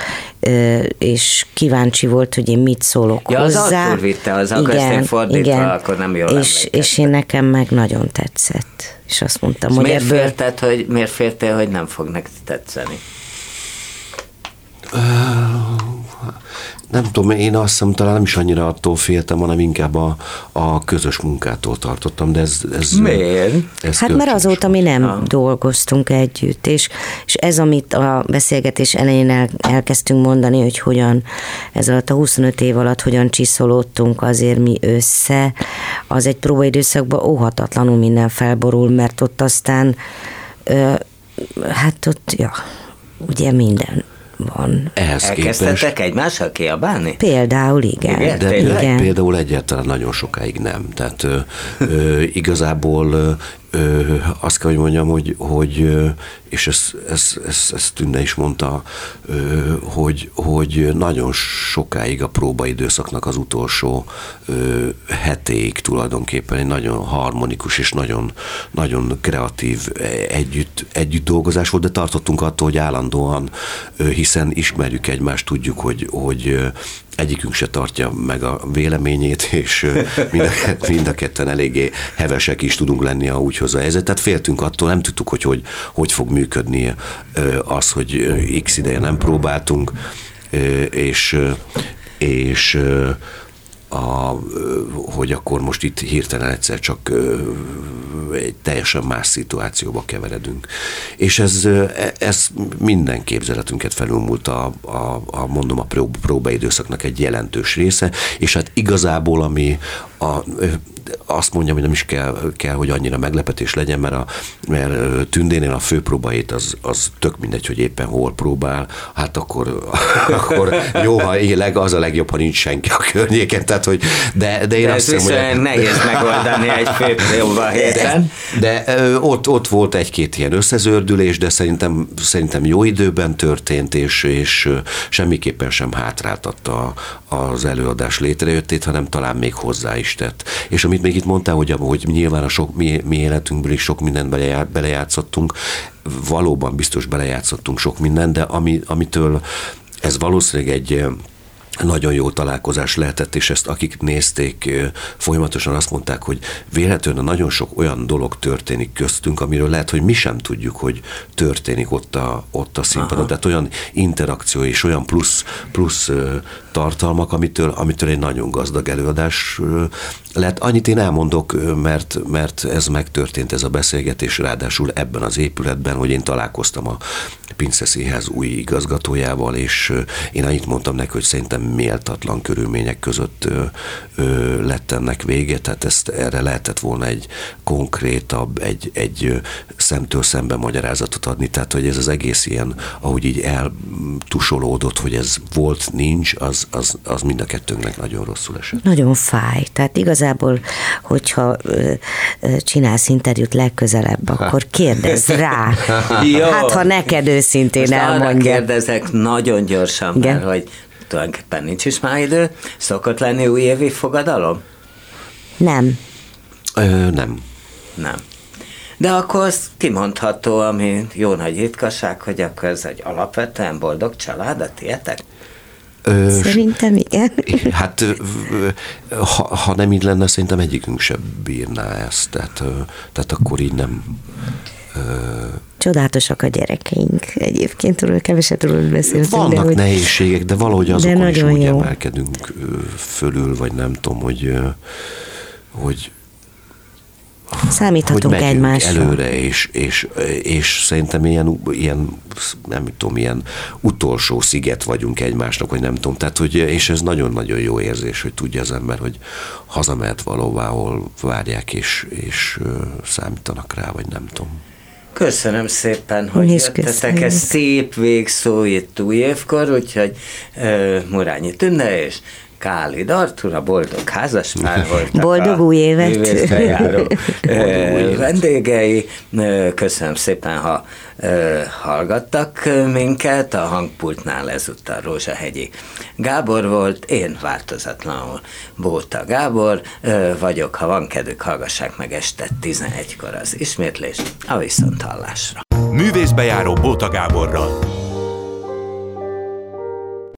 és kíváncsi volt, hogy én mit szólok ja, hozzá. az Artur vitte, az akkor igen, ezt fordítva, igen. akkor nem jól és, és én nekem meg nagyon tetszett. És azt mondtam, és hogy miért ebből... Félted, hogy miért féltél, hogy nem fog neked tetszeni? Nem tudom, én azt hiszem, talán nem is annyira attól féltem, hanem inkább a, a közös munkától tartottam, de ez... ez Miért? Ez hát mert azóta mi nem ha. dolgoztunk együtt, és, és ez, amit a beszélgetés elején el, elkezdtünk mondani, hogy hogyan ez alatt a 25 év alatt hogyan csiszolódtunk azért mi össze, az egy próbaidőszakban óhatatlanul minden felborul, mert ott aztán ö, hát ott, ja, ugye minden van. Ehhez Elkezdtetek képest... egymással kiabálni? Például igen. igen de igen. például egyáltalán nagyon sokáig nem. Tehát ö, ö, igazából ö, azt kell, hogy mondjam, hogy, hogy és ezt, ezt, ezt, ezt Tünde is mondta, hogy, hogy nagyon sokáig a próbaidőszaknak az utolsó hetéig tulajdonképpen egy nagyon harmonikus és nagyon, nagyon kreatív együtt, együtt dolgozás volt, de tartottunk attól, hogy állandóan, hiszen ismerjük egymást, tudjuk, hogy, hogy egyikünk se tartja meg a véleményét, és mind a, mind a ketten eléggé hevesek is tudunk lenni, ha úgy hozza a helyzet. Tehát féltünk attól, nem tudtuk, hogy hogy, hogy fog működni az, hogy x ideje nem próbáltunk, és, és a, hogy akkor most itt hirtelen egyszer csak egy teljesen más szituációba keveredünk. És ez, ez minden képzeletünket felülmúlt a, a, a mondom, a próbaidőszaknak egy jelentős része, és hát igazából ami a, azt mondjam, hogy nem is kell, kell hogy annyira meglepetés legyen, mert, a, mert Tündénél a főpróbait az, az tök mindegy, hogy éppen hol próbál, hát akkor, akkor jó, ha éleg, az a legjobb, ha nincs senki a környéken, tehát hogy, de, de én de azt hiszem, hogy... nehéz megoldani egy főpróba héten. De, de ott, ott volt egy-két ilyen összezördülés, de szerintem, szerintem jó időben történt, és, és semmiképpen sem hátráltatta az előadás létrejöttét, hanem talán még hozzá is tett. És amit még itt mondtál, hogy, hogy nyilván a sok, mi, mi életünkből is sok mindent belejátszottunk, valóban biztos belejátszottunk sok mindent, de ami, amitől ez valószínűleg egy nagyon jó találkozás lehetett, és ezt akik nézték, folyamatosan azt mondták, hogy véletlenül nagyon sok olyan dolog történik köztünk, amiről lehet, hogy mi sem tudjuk, hogy történik ott a, ott a színpadon. Aha. Tehát olyan interakció és olyan plusz, plusz tartalmak, amitől, amitől egy nagyon gazdag előadás lehet. Annyit én elmondok, mert, mert ez megtörtént, ez a beszélgetés, ráadásul ebben az épületben, hogy én találkoztam a Pinceszéhez új igazgatójával, és én annyit mondtam neki, hogy szerintem méltatlan körülmények között ö, ö, lett ennek vége, tehát ezt erre lehetett volna egy konkrétabb, egy, egy szemtől szembe magyarázatot adni, tehát hogy ez az egész ilyen, ahogy így eltusolódott, hogy ez volt, nincs, az, az, az mind a kettőnknek nagyon rosszul esett. Nagyon fáj, tehát igazából, hogyha ö, ö, csinálsz interjút legközelebb, akkor kérdezz rá. hát, ha neked őszintén Most elmondja. kérdezek nagyon gyorsan, Igen? mert hogy tulajdonképpen nincs is már idő. Szokott lenni újévi fogadalom? Nem. Ö, nem. Nem. De akkor az kimondható, ami jó nagy ritkaság, hogy akkor ez egy alapvetően boldog család, a tietek? Szerintem igen. Hát ha, ha nem így lenne, szerintem egyikünk sem bírná ezt, tehát, tehát akkor így nem Csodálatosak a gyerekeink. Egyébként tudod, keveset róla beszéltünk. Vannak de, hogy... nehézségek, de valahogy azokon de is úgy jó. emelkedünk fölül, vagy nem tudom, hogy, hogy Számíthatunk hogy egymásra. előre, és, és, és szerintem ilyen, ilyen, nem tudom, ilyen utolsó sziget vagyunk egymásnak, hogy nem tudom. Tehát, hogy, és ez nagyon-nagyon jó érzés, hogy tudja az ember, hogy hazamehet valóvá, ahol várják, és, és számítanak rá, vagy nem tudom. Köszönöm szépen, hogy jöttetek. Ez szép végszó itt új évkor, úgyhogy uh, Murányi Tünde és Kálid Artur, a boldog házasmár voltak. Boldog új évet! Járó vendégei. Köszönöm szépen, ha hallgattak minket. A hangpultnál ezúttal Rózsahegyi Gábor volt, én változatlanul Bóta Gábor vagyok. Ha van kedvük, hallgassák meg este 11-kor az ismétlést a viszonthallásra. Művészbejáró Bóta Gáborral.